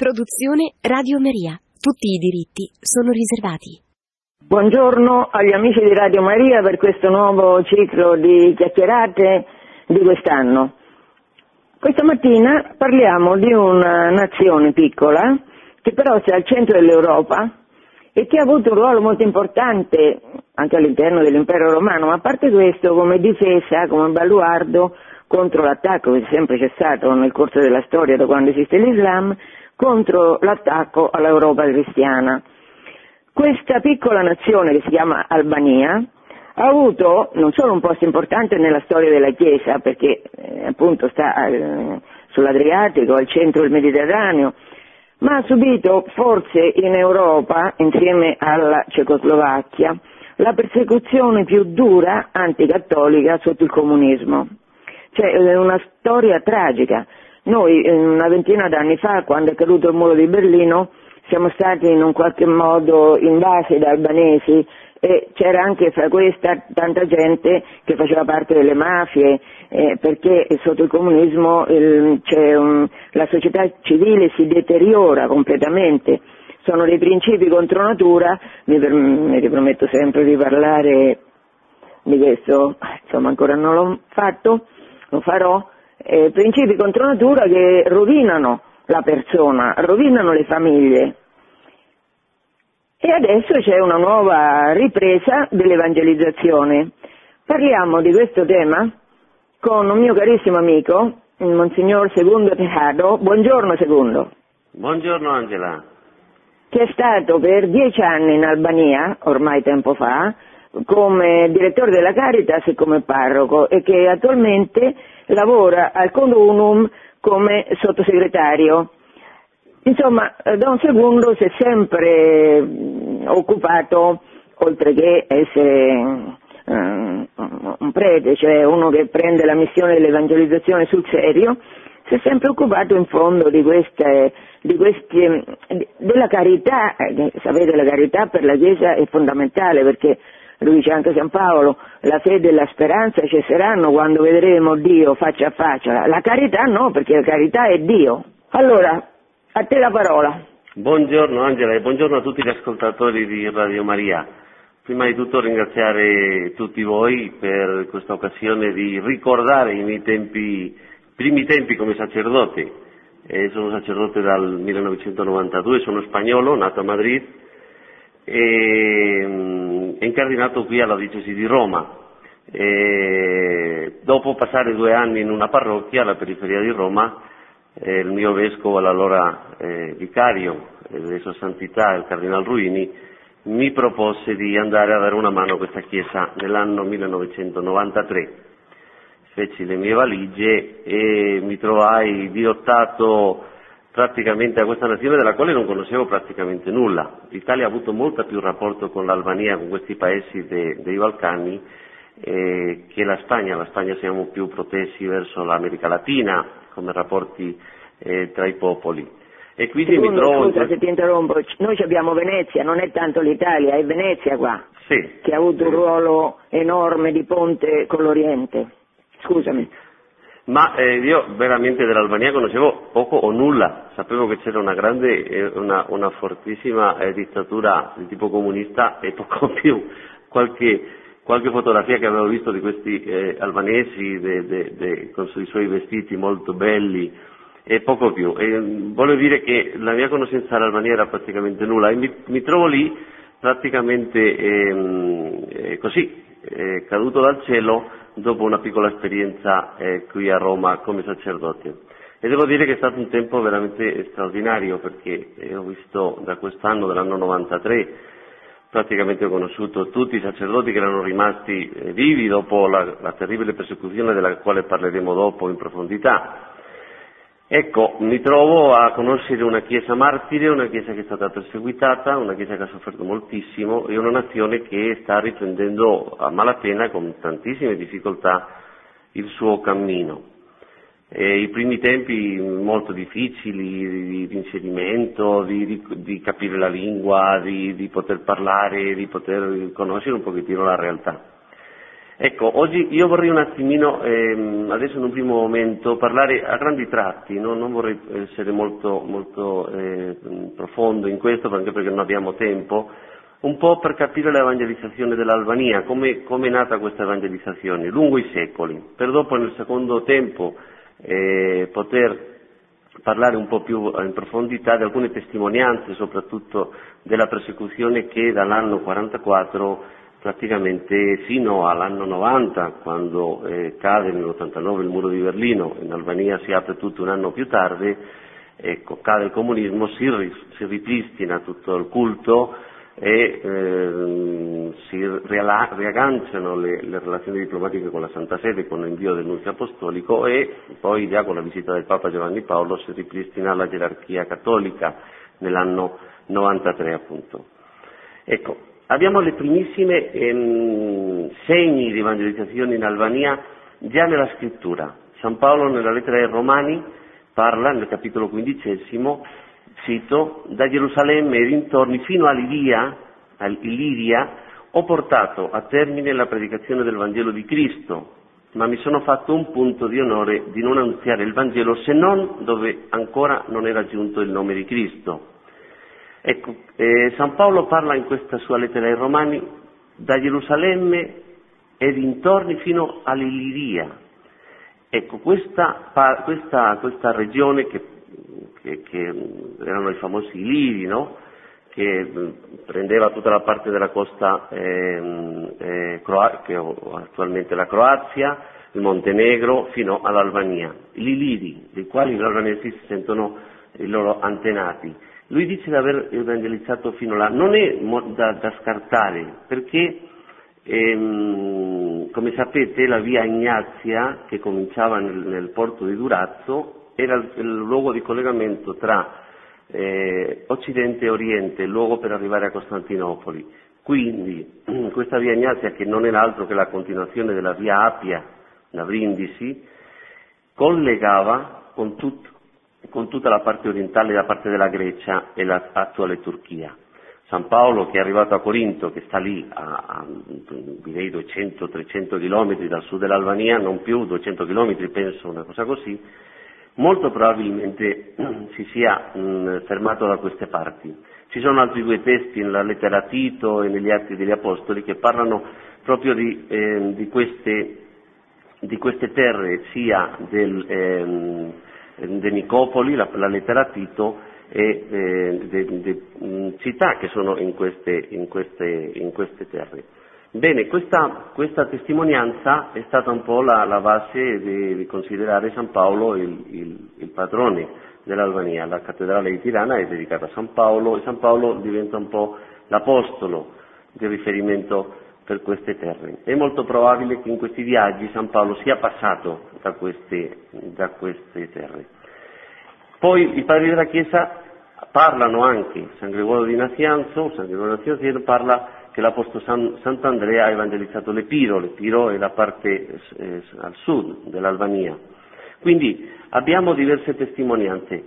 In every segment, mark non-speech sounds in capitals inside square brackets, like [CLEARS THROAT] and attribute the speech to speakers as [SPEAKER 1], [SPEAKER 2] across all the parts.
[SPEAKER 1] Produzione Radio Maria. Tutti i diritti sono riservati.
[SPEAKER 2] Buongiorno agli amici di Radio Maria per questo nuovo ciclo di chiacchierate di quest'anno. Questa mattina parliamo di una nazione piccola che però sta al centro dell'Europa e che ha avuto un ruolo molto importante anche all'interno dell'impero romano, ma a parte questo come difesa, come baluardo contro l'attacco che sempre c'è stato nel corso della storia da quando esiste l'Islam, contro l'attacco all'Europa cristiana. Questa piccola nazione che si chiama Albania ha avuto non solo un posto importante nella storia della Chiesa, perché eh, appunto sta eh, sull'Adriatico, al centro del Mediterraneo, ma ha subito forse in Europa, insieme alla Cecoslovacchia, la persecuzione più dura anticattolica sotto il comunismo. Cioè è una storia tragica. Noi una ventina d'anni fa, quando è caduto il muro di Berlino, siamo stati in un qualche modo invasi da albanesi e c'era anche fra questa tanta gente che faceva parte delle mafie, eh, perché sotto il comunismo il, un, la società civile si deteriora completamente, sono dei principi contro natura, mi, mi riprometto sempre di parlare di questo, insomma ancora non l'ho fatto, lo farò, eh, principi contro natura che rovinano la persona, rovinano le famiglie. E adesso c'è una nuova ripresa dell'evangelizzazione. Parliamo di questo tema con un mio carissimo amico, il Monsignor Segundo Tejado. Buongiorno Segundo.
[SPEAKER 3] Buongiorno Angela.
[SPEAKER 2] Che è stato per dieci anni in Albania, ormai tempo fa, come direttore della Caritas e come parroco e che attualmente lavora al Condunum come sottosegretario. Insomma, da un secondo si è sempre occupato, oltre che essere un prete, cioè uno che prende la missione dell'evangelizzazione sul serio, si è sempre occupato in fondo di queste, di questi, della carità, eh, sapete la carità per la Chiesa è fondamentale perché lo dice anche San Paolo, la fede e la speranza cesseranno quando vedremo Dio faccia a faccia, la carità no, perché la carità è Dio. Allora, a te la parola.
[SPEAKER 3] Buongiorno Angela e buongiorno a tutti gli ascoltatori di Radio Maria. Prima di tutto ringraziare tutti voi per questa occasione di ricordare i miei tempi, primi tempi come sacerdote. Eh, sono sacerdote dal 1992, sono spagnolo, nato a Madrid e mm, incardinato qui alla diocesi di Roma. E dopo passare due anni in una parrocchia alla periferia di Roma, eh, il mio vescovo, l'allora eh, vicario eh, Sua Santità, il Cardinal Ruini, mi propose di andare a dare una mano a questa chiesa nell'anno 1993. Feci le mie valigie e mi trovai dirottato praticamente a questa nazione della quale non conoscevo praticamente nulla. L'Italia ha avuto molto più rapporto con l'Albania, con questi paesi de, dei Balcani, eh, che la Spagna. La Spagna siamo più protesi verso l'America Latina come rapporti eh, tra i popoli.
[SPEAKER 2] E quindi Secondo, mi trovo... Scusa se ti interrompo, noi abbiamo Venezia, non è tanto l'Italia, è Venezia qua,
[SPEAKER 3] sì.
[SPEAKER 2] che ha avuto un ruolo enorme di ponte con l'Oriente. Scusami.
[SPEAKER 3] Ma eh, io veramente dell'Albania conoscevo poco o nulla, sapevo che c'era una grande, eh, una, una, fortissima eh, dittatura di tipo comunista e poco [LAUGHS] più. Qualche, qualche fotografia che avevo visto di questi eh, albanesi de, de, de, con i suoi vestiti molto belli e poco più. E, mm, voglio dire che la mia conoscenza dell'Albania era praticamente nulla e mi, mi trovo lì praticamente ehm, eh, così, eh, caduto dal cielo dopo una piccola esperienza eh, qui a Roma come sacerdote. E devo dire che è stato un tempo veramente straordinario perché eh, ho visto da quest'anno, dall'anno 93, praticamente ho conosciuto tutti i sacerdoti che erano rimasti eh, vivi dopo la, la terribile persecuzione della quale parleremo dopo in profondità. Ecco, mi trovo a conoscere una chiesa martire, una chiesa che è stata perseguitata, una chiesa che ha sofferto moltissimo e una nazione che sta riprendendo a malapena, con tantissime difficoltà, il suo cammino. E I primi tempi molto difficili di, inserimento, di, di, di, capire la lingua, di, poter parlare, di poter conoscere un pochettino la realtà. Ecco, oggi io vorrei un attimino, ehm, adesso in un primo momento, parlare a grandi tratti, no? non vorrei essere molto, molto eh, profondo in questo, anche perché non abbiamo tempo, un po' per capire l'evangelizzazione dell'Albania, come, come è nata questa evangelizzazione, lungo i secoli, per dopo nel secondo tempo eh, poter parlare un po' più in profondità di alcune testimonianze, soprattutto della persecuzione che dall'anno 44 praticamente sino all'anno 90, quando eh, cade nell'89 il muro di Berlino, in Albania si apre tutto un anno più tardi, ecco, cade il comunismo, si, si ripristina tutto il culto e eh, si riagganciano le, le, relazioni diplomatiche con la Santa Sede con l'invio del nunzio apostolico e poi già con la visita del Papa Giovanni Paolo si ripristina la gerarchia cattolica nell'anno 93 appunto. Ecco, abbiamo le primissime ehm, segni di evangelizzazione in Albania già nella scrittura. San Paolo nella lettera ai Romani parla nel capitolo quindicesimo cito, da Gerusalemme e dintorni fino a Lidia, a Lidia, ho portato a termine la predicazione del Vangelo di Cristo, ma mi sono fatto un punto di onore di non annunziare il Vangelo se non dove ancora non era giunto il nome di Cristo. Ecco, eh, San Paolo parla in questa sua lettera ai Romani da Gerusalemme e dintorni fino all'Iliria. Ecco, questa, questa, questa regione che che, che erano i famosi Livi, no? che prendeva tutta la parte della costa eh, eh, che attualmente la Croazia, il Montenegro fino all'Albania, gli Livi, dei quali gli albanesi si sentono i loro antenati. Lui dice di aver evangelizzato fino là, non è da, da scartare, perché ehm, come sapete la via Ignazia, che cominciava nel, nel porto di Durazzo, era il, il luogo di collegamento tra eh, Occidente e Oriente, il luogo per arrivare a Costantinopoli. Quindi [CLEARS THROAT] questa via Ignazia, che non era altro che la continuazione della via Appia da Brindisi, collegava con, tut, con tutta la parte orientale, la parte della Grecia e l'attuale Turchia. San Paolo che è arrivato a Corinto, che sta lì a, a direi 200-300 chilometri dal sud dell'Albania, non più 200 chilometri penso, una cosa così, molto probabilmente [CLEARS THROAT] si sia mh, fermato da queste parti. Ci sono altri due testi nella lettera Tito e negli Atti degli Apostoli che parlano proprio di, eh, di, queste, di queste, terre, sia del, eh, de Nicopoli, la, la, lettera Tito, e eh, di città che sono in queste, in queste, in queste terre. Bene, questa, questa, testimonianza è stata un po' la, la base di, di, considerare San Paolo il, il, il padrone dell'Albania. La cattedrale di Tirana è dedicata a San Paolo e San Paolo diventa un po' l'apostolo di riferimento per queste terre. È molto probabile che in questi viaggi San Paolo sia passato da queste, da queste terre. Poi i padri della Chiesa parlano anche, San Gregorio di Nazianzo, San Gregorio di Nazianzo parla che l'Apostolo San, Sant'Andrea ha evangelizzato l'Epiro, l'Epiro è la parte eh, al sud dell'Albania. Quindi abbiamo diverse testimonianze,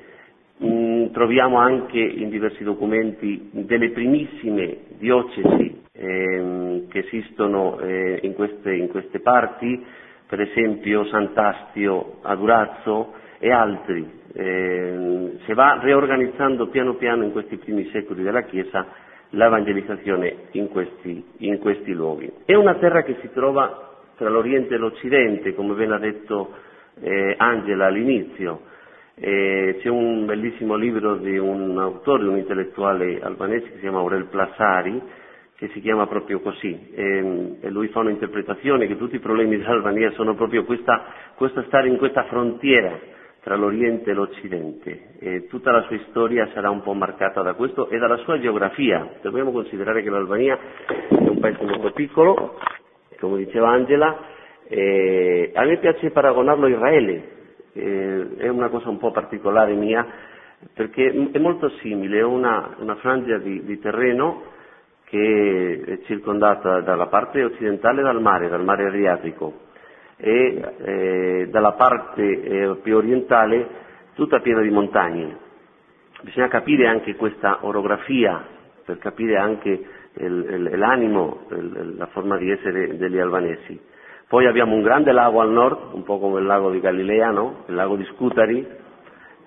[SPEAKER 3] mm, troviamo anche in diversi documenti delle primissime diocesi ehm, che esistono eh, in, queste, in, queste, parti, per esempio Sant'Astio a Durazzo e altri. Eh, si va riorganizzando piano piano in questi primi secoli della Chiesa l'evangelizzazione in questi, in questi luoghi. È una terra che si trova tra l'Oriente e l'Occidente, come ve l'ha detto eh, Angela all'inizio. Eh, c'è un bellissimo libro di un autore, un intellettuale albanese che si chiama Aurel Plasari, che si chiama proprio così, e, e lui fa un'interpretazione che tutti i problemi dell'Albania sono proprio questa, questo stare in questa frontiera tra l'Oriente e l'Occidente e tutta la sua storia sarà un po' marcata da questo e dalla sua geografia. Dobbiamo considerare che l'Albania è un paese molto piccolo, come diceva Angela, e a me piace paragonarlo a Israele, eh, è una cosa un po' particolare mia perché è molto simile, è una, una frangia di, di terreno che è circondata dalla parte occidentale dal mare, dal mare Adriatico, e eh, dalla parte eh, più orientale tutta piena di montagne. Bisogna capire anche questa orografia per capire anche il, il, l'animo, il, la forma di essere degli albanesi. Poi abbiamo un grande lago al nord, un po' come il lago di Galilea, no? il lago di Scutari,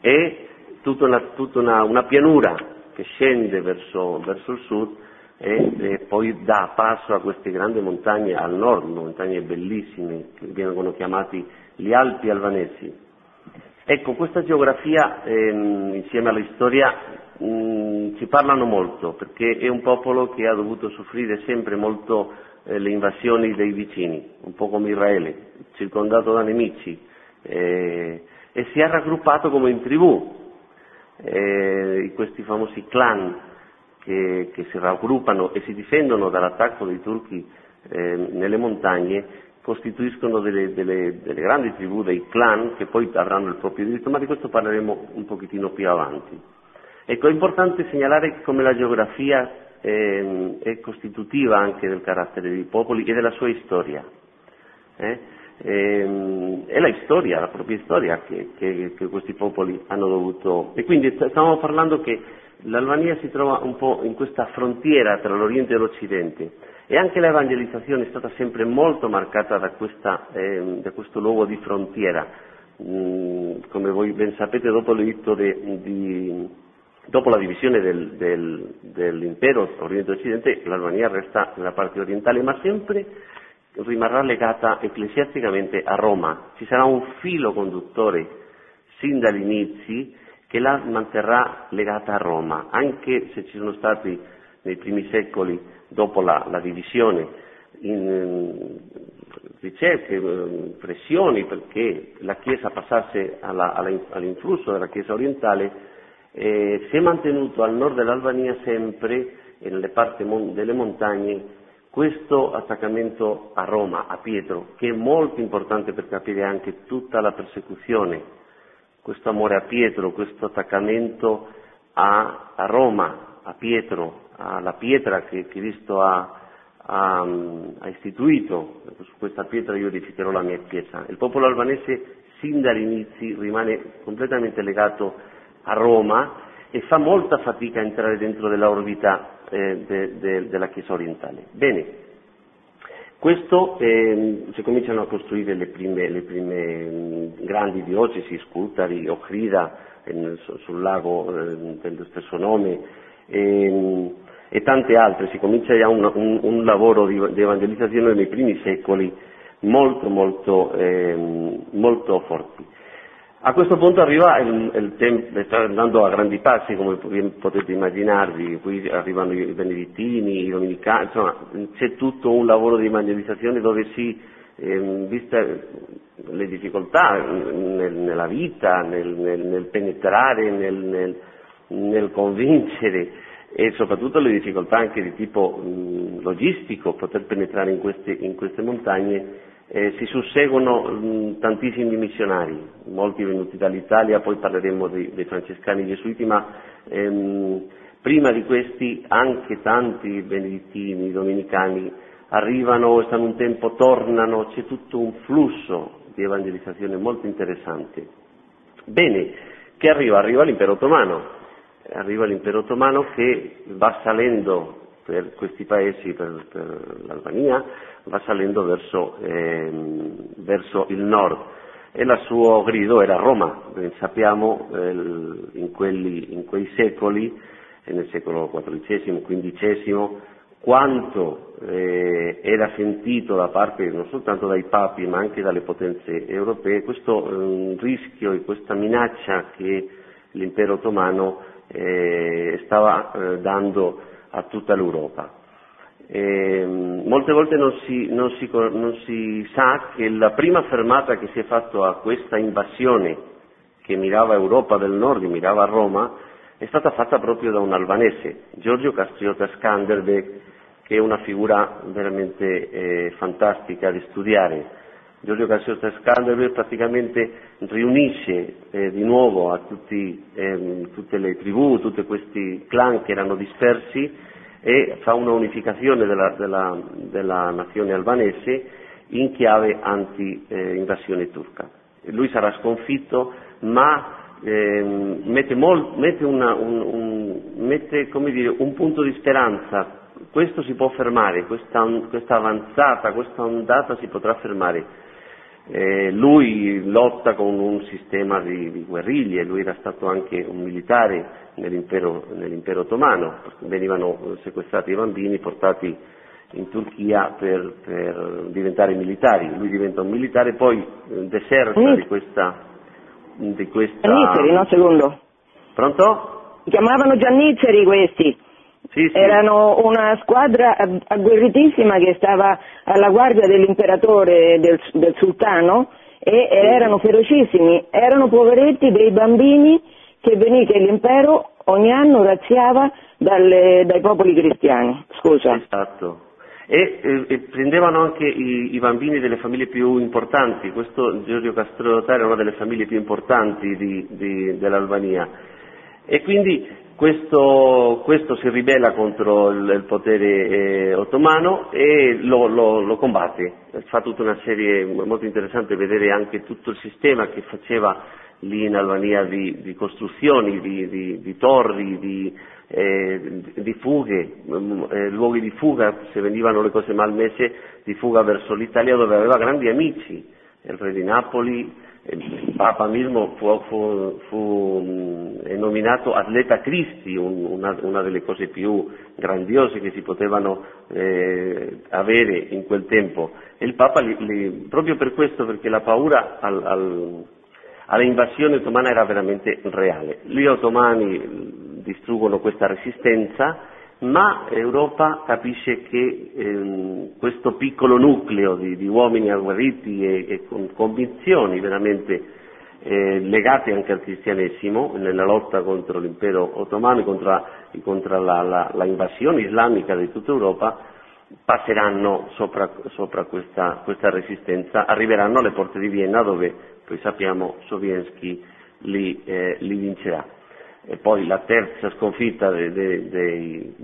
[SPEAKER 3] e tutta una, tutta una, una pianura che scende verso, verso il sud e, e, poi dà passo a queste grandi montagne al nord, montagne bellissime che vengono chiamati gli Alpi albanesi. Ecco, questa geografia ehm, insieme alla storia mm, ci parlano molto perché è un popolo che ha dovuto soffrire sempre molto eh, le invasioni dei vicini, un po' come Israele, circondato da nemici eh, e si è raggruppato come in tribù, eh, questi famosi clan che, che, si raggruppano e si difendono dall'attacco dei turchi eh, nelle montagne costituiscono delle, delle, delle, grandi tribù, dei clan che poi avranno il proprio diritto, ma di questo parleremo un pochettino più avanti. Ecco, è importante segnalare come la geografia eh, è costitutiva anche del carattere dei popoli e della sua storia. Eh? Eh, è la storia, la propria storia che, che, che, questi popoli hanno dovuto. E quindi stavamo parlando che l'Albania si trova un po' in questa frontiera tra l'Oriente e l'Occidente e anche l'evangelizzazione è stata sempre molto marcata da, questa, eh, da questo luogo di frontiera. Mm, come voi ben sapete, dopo l'editto di, dopo la divisione del, del, dell'impero Oriente-Occidente, l'Albania resta nella parte orientale, ma sempre rimarrà legata ecclesiasticamente a Roma. Ci sarà un filo conduttore sin dagli inizi che la manterrà legata a Roma, anche se ci sono stati nei primi secoli, dopo la, la divisione, in, ricerche, eh, pressioni perché la Chiesa passasse alla, alla, all'influsso della Chiesa orientale, eh, si è mantenuto al nord dell'Albania sempre, e nelle parti mon- delle montagne, questo attaccamento a Roma, a Pietro, che è molto importante per capire anche tutta la persecuzione questo amore a Pietro, questo attaccamento a, a Roma, a Pietro, alla pietra che Cristo ha, ha, ha, istituito, su questa pietra io edificherò la mia chiesa. Il popolo albanese sin dall'inizio rimane completamente legato a Roma e fa molta fatica a entrare dentro della orbita eh, de, de, della Chiesa orientale. Bene, questo eh, si cominciano a costruire le prime, le prime mh, grandi diocesi, Scutari, Ochrida, eh, sul lago eh, dello stesso nome, e, e, tante altre. Si comincia già un, un, un lavoro di, di, evangelizzazione nei primi secoli molto, molto, ehm, molto forti. A questo punto arriva il, il tempo, sta andando a grandi passi come potete immaginarvi, qui arrivano i benedettini, i dominicani, insomma c'è tutto un lavoro di evangelizzazione dove si, eh, viste le difficoltà nel, nella vita, nel, nel, nel penetrare, nel, convincere e soprattutto le difficoltà anche di tipo mh, logistico, poter penetrare in queste, in queste montagne, eh, si susseguono mh, tantissimi missionari, molti venuti dall'Italia, poi parleremo dei, dei francescani gesuiti, ma ehm, prima di questi anche tanti benedettini, dominicani arrivano, stanno un tempo, tornano, c'è tutto un flusso di evangelizzazione molto interessante. Bene, che arriva? Arriva l'impero ottomano, arriva l'impero ottomano che va salendo per questi paesi, per, per l'Albania, va salendo verso, eh, verso, il nord e il suo grido era Roma, sappiamo eh, in, quelli, in, quei secoli, nel secolo XIV, XV, quanto eh, era sentito da parte non soltanto dai papi ma anche dalle potenze europee questo eh, rischio e questa minaccia che l'impero ottomano eh, stava eh, dando a tutta l'Europa. E, molte volte non si, non, si, non si, sa che la prima fermata che si è fatta a questa invasione che mirava Europa del Nord, che mirava Roma, è stata fatta proprio da un albanese, Giorgio Castriota Skanderbeg, che è una figura veramente eh, fantastica di studiare. Giorgio Castriota Skanderbeg praticamente riunisce eh, di nuovo a tutti, eh, tutte le tribù, tutti questi clan che erano dispersi e fa una unificazione della, della, della nazione albanese in chiave anti-invasione eh, turca. Lui sarà sconfitto, ma eh, mette, mol, mette, una, un, un, mette dire, un, punto di speranza questo si può fermare, questa, questa avanzata, questa ondata si potrà fermare. Eh, lui lotta con un sistema di, di, guerriglie, lui era stato anche un militare nell'impero, nell'impero ottomano, venivano sequestrati i bambini, portati in Turchia per, per, diventare militari, lui diventa un militare, poi eh, deserta di questa... Di questa...
[SPEAKER 2] Giannizzeri, no secondo?
[SPEAKER 3] Pronto?
[SPEAKER 2] Chiamavano Giannizzeri questi.
[SPEAKER 3] Sì, sì.
[SPEAKER 2] Erano una squadra agguerritissima che stava alla guardia dell'imperatore, del, del sultano, e erano ferocissimi, erano poveretti dei bambini che, veni, che l'impero ogni anno razziava dalle, dai popoli cristiani. Scusa.
[SPEAKER 3] Esatto. E, e, e prendevano anche i, i, bambini delle famiglie più importanti, questo Giorgio Castrota era una delle famiglie più importanti di, di, dell'Albania e quindi questo, questo, si ribella contro il, il potere eh, ottomano e lo, lo, lo, combatte, fa tutta una serie molto interessante vedere anche tutto il sistema che faceva lì in Albania di, di costruzioni, di, di, di torri, di, eh, di fughe, mm, eh, luoghi di fuga, se venivano le cose malmesse, di fuga verso l'Italia dove aveva grandi amici, il re di Napoli, Papa mismo fu, fu, fu mm, nominato atleta Cristi, un, una, una, delle cose più grandiose che si potevano eh, avere in quel tempo. E il Papa, li, li, proprio per questo, perché la paura al, al, all'invasione ottomana era veramente reale. Gli ottomani distruggono questa resistenza, ma Europa capisce che ehm, questo piccolo nucleo di, di uomini agguerriti e, e, con convinzioni veramente eh, legate anche al cristianesimo nella lotta contro l'impero ottomano, contro, contro la, la, la invasione islamica di tutta Europa, passeranno sopra, sopra questa, questa, resistenza, arriveranno alle porte di Vienna dove poi sappiamo Soviensky li, eh, li vincerà e poi la terza sconfitta di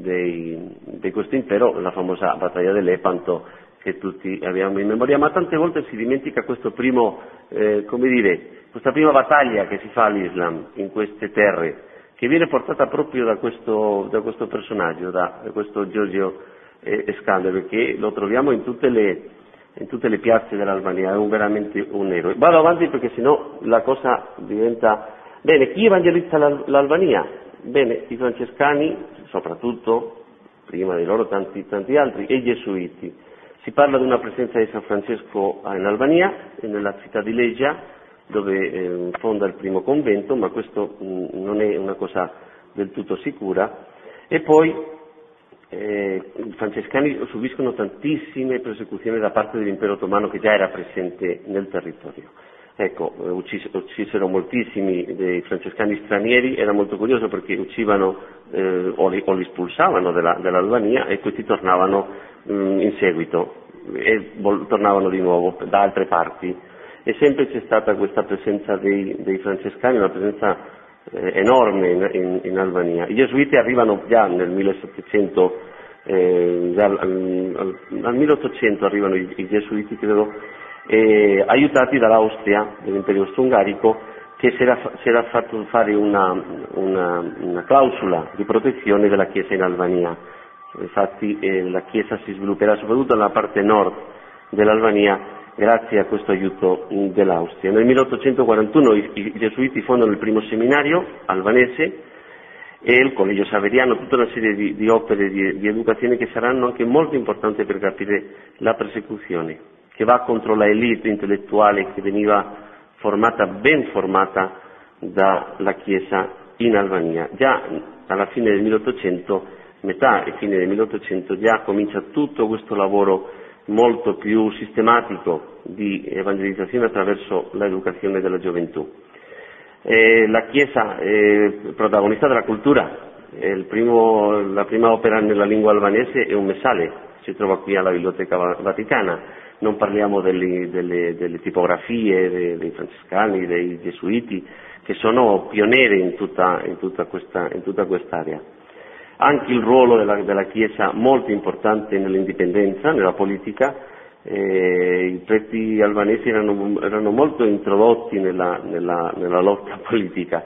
[SPEAKER 3] questo impero, la famosa battaglia dell'Epanto che tutti abbiamo in memoria, ma tante volte si dimentica primo, eh, dire, questa prima battaglia che si fa all'Islam in queste terre, che viene portata proprio da questo, da questo personaggio, da questo Giorgio eh, perché lo troviamo in tutte le, in tutte le piazze dell'Albania, è un, veramente un eroe. Vado avanti perché sennò la cosa diventa Bene, chi evangelizza l'Albania? Bene, i francescani, soprattutto, prima di loro tanti, tanti altri, e i gesuiti. Si parla di una presenza di San Francesco in Albania, nella città di Legia, dove eh, fonda il primo convento, ma questo mh, mm, non è una cosa del tutto sicura. E poi eh, i francescani subiscono tantissime persecuzioni da parte dell'impero ottomano che già era presente nel territorio. Ecco, eh, uccis- uccisero moltissimi dei francescani stranieri, era molto curioso perché uccidevano eh, o, li, o, li, espulsavano della, dell'Albania e questi tornavano mh, mm, in seguito e vol- tornavano di nuovo da altre parti. E sempre c'è stata questa presenza dei, dei francescani, una presenza eh, enorme in, in, in, Albania. I gesuiti arrivano già nel 1700, eh, già al, al 1800 arrivano i, i gesuiti, credo, eh, aiutati dall'Austria, dell'Imperio Austro-Ungarico, che si era, era, fatto fare una, una, una, clausola di protezione della Chiesa in Albania. Infatti eh, la Chiesa si svilupperà soprattutto nella parte nord dell'Albania grazie a questo aiuto dell'Austria. Nel 1841 i, i gesuiti fondano il primo seminario albanese e il Collegio Saveriano, tutta una serie di, di opere di, di educazione che saranno anche molto importanti per capire la persecuzione che va contro la elite intellettuale che veniva formata, ben formata dalla Chiesa in Albania. Già alla fine del 1800, metà e fine del 1800, già comincia tutto questo lavoro molto più sistematico di evangelizzazione attraverso l'educazione della gioventù. E la Chiesa è protagonista della cultura, primo, la prima opera nella lingua albanese è un messale, si trova qui alla Biblioteca Vaticana, non parliamo delle, delle, delle tipografie dei, dei, francescani, dei gesuiti, che sono pionieri in tutta, in tutta, questa, in tutta quest'area. Anche il ruolo della, della, Chiesa molto importante nell'indipendenza, nella politica, eh, i preti albanesi erano, erano molto introdotti nella, nella, nella, lotta [LAUGHS] politica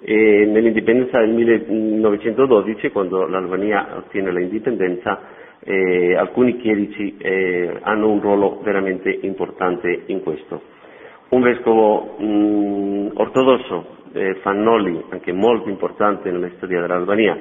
[SPEAKER 3] e nell'indipendenza del 1912, quando l'Albania ottiene l'indipendenza, eh, alcuni chierici eh, hanno un ruolo veramente importante in questo. Un vescovo mh, ortodosso, eh, Fannoli, anche molto importante nella storia dell'Albania,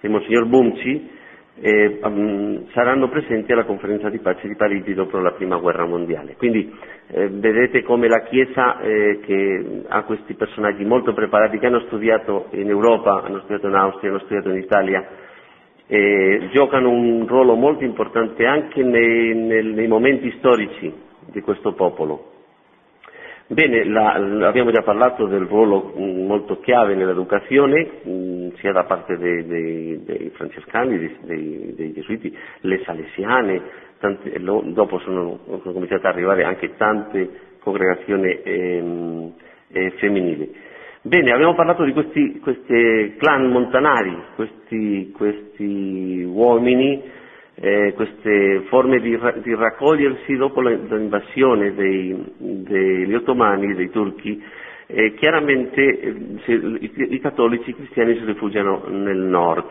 [SPEAKER 3] e Monsignor Bumci, eh, um, saranno presenti alla conferenza di pace di Parigi dopo la prima guerra mondiale. Quindi eh, vedete come la Chiesa eh, che ha questi personaggi molto preparati che hanno studiato in Europa, hanno studiato in Austria, hanno studiato in Italia, giocano un ruolo molto importante anche nei, nei, nei momenti storici di questo popolo. Bene, la, abbiamo già parlato del ruolo mm, molto chiave nell'educazione, mm, sia da parte dei, dei, dei francescani, dei, dei, gesuiti, le salesiane, tante, lo, dopo sono, sono, cominciate ad arrivare anche tante congregazioni ehm, eh, femminili. Bene, abbiamo parlato di questi, questi clan montanari, questi, questi uomini eh, queste forme di, di, raccogliersi dopo l'invasione dei, degli ottomani, dei turchi, eh, chiaramente eh, i, i, cattolici cristiani si rifugiano nel nord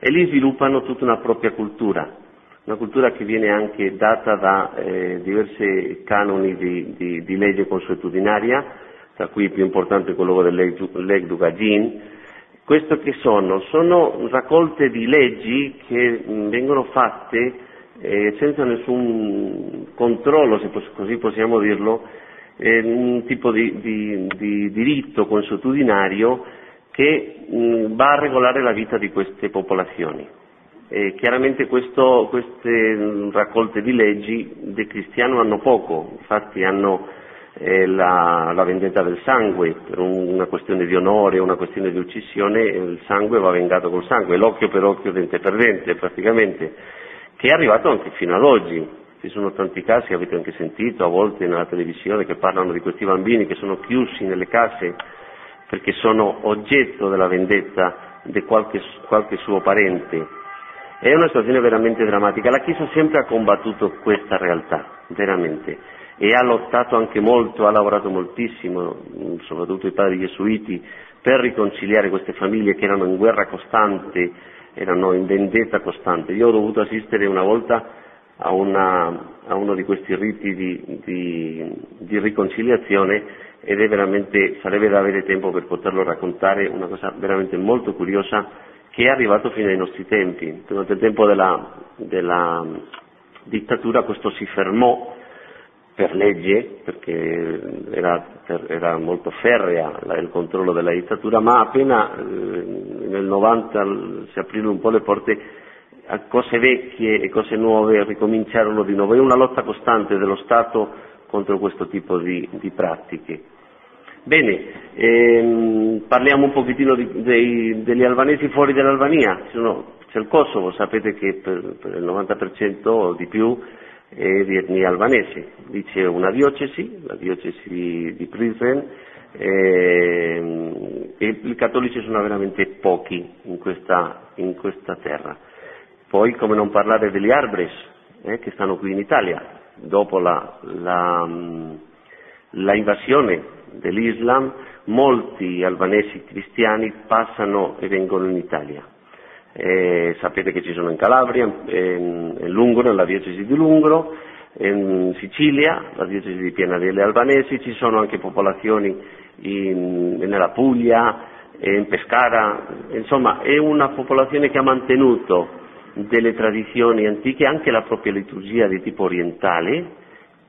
[SPEAKER 3] e lì sviluppano tutta una propria cultura, una cultura che viene anche data da eh, diversi canoni di, di, di, legge consuetudinaria, tra cui il più importante quello dell'Egdugagin, questo che sono? Sono raccolte di leggi che vengono fatte eh, senza nessun controllo, se così possiamo dirlo, eh, un tipo di, di, di diritto consuetudinario che mh, va a regolare la vita di queste popolazioni. E chiaramente questo, queste raccolte di leggi del cristiano hanno poco, infatti hanno eh, la, la, vendetta del sangue, per un, una questione di onore, una questione di uccisione, il sangue va vengato col sangue, l'occhio per occhio, dente per dente praticamente, che è arrivato anche fino ad oggi. Ci sono tanti casi, avete anche sentito a volte nella televisione, che parlano di questi bambini che sono chiusi nelle case perché sono oggetto della vendetta di qualche, qualche suo parente. È una situazione veramente drammatica. La Chiesa sempre ha combattuto questa realtà, veramente e ha lottato anche molto, ha lavorato moltissimo, soprattutto i padri gesuiti, per riconciliare queste famiglie che erano in guerra costante, erano in vendetta costante. Io ho dovuto assistere una volta a, una, a uno di questi riti di, di, di riconciliazione ed veramente, sarebbe da avere tempo per poterlo raccontare, una cosa veramente molto curiosa che è arrivato fino ai nostri tempi. Durante il tempo della, della dittatura questo si fermò per legge, perché era, era molto ferrea il controllo della dittatura, ma appena eh, nel 90 si aprirono un po' le porte a cose vecchie e cose nuove ricominciarono di nuovo. È una lotta costante dello Stato contro questo tipo di, di pratiche. Bene, ehm, parliamo un pochettino di, dei, degli albanesi fuori dall'Albania. c'è il Kosovo, sapete che per, per il 90% o di più e etnia albanese. Lì c'è una diocesi, la diocesi di Prizren, e, e i cattolici sono veramente pochi in questa, in questa, terra. Poi come non parlare degli Arbres eh, che stanno qui in Italia, dopo la, la, la invasione dell'Islam molti albanesi cristiani passano e vengono in Italia eh, sapete che ci sono in Calabria, in, in Lungro, nella diocesi di Lungro, in Sicilia, la diocesi di Piena delle Albanesi, ci sono anche popolazioni in, nella Puglia, in Pescara, insomma è una popolazione che ha mantenuto delle tradizioni antiche, anche la propria liturgia di tipo orientale,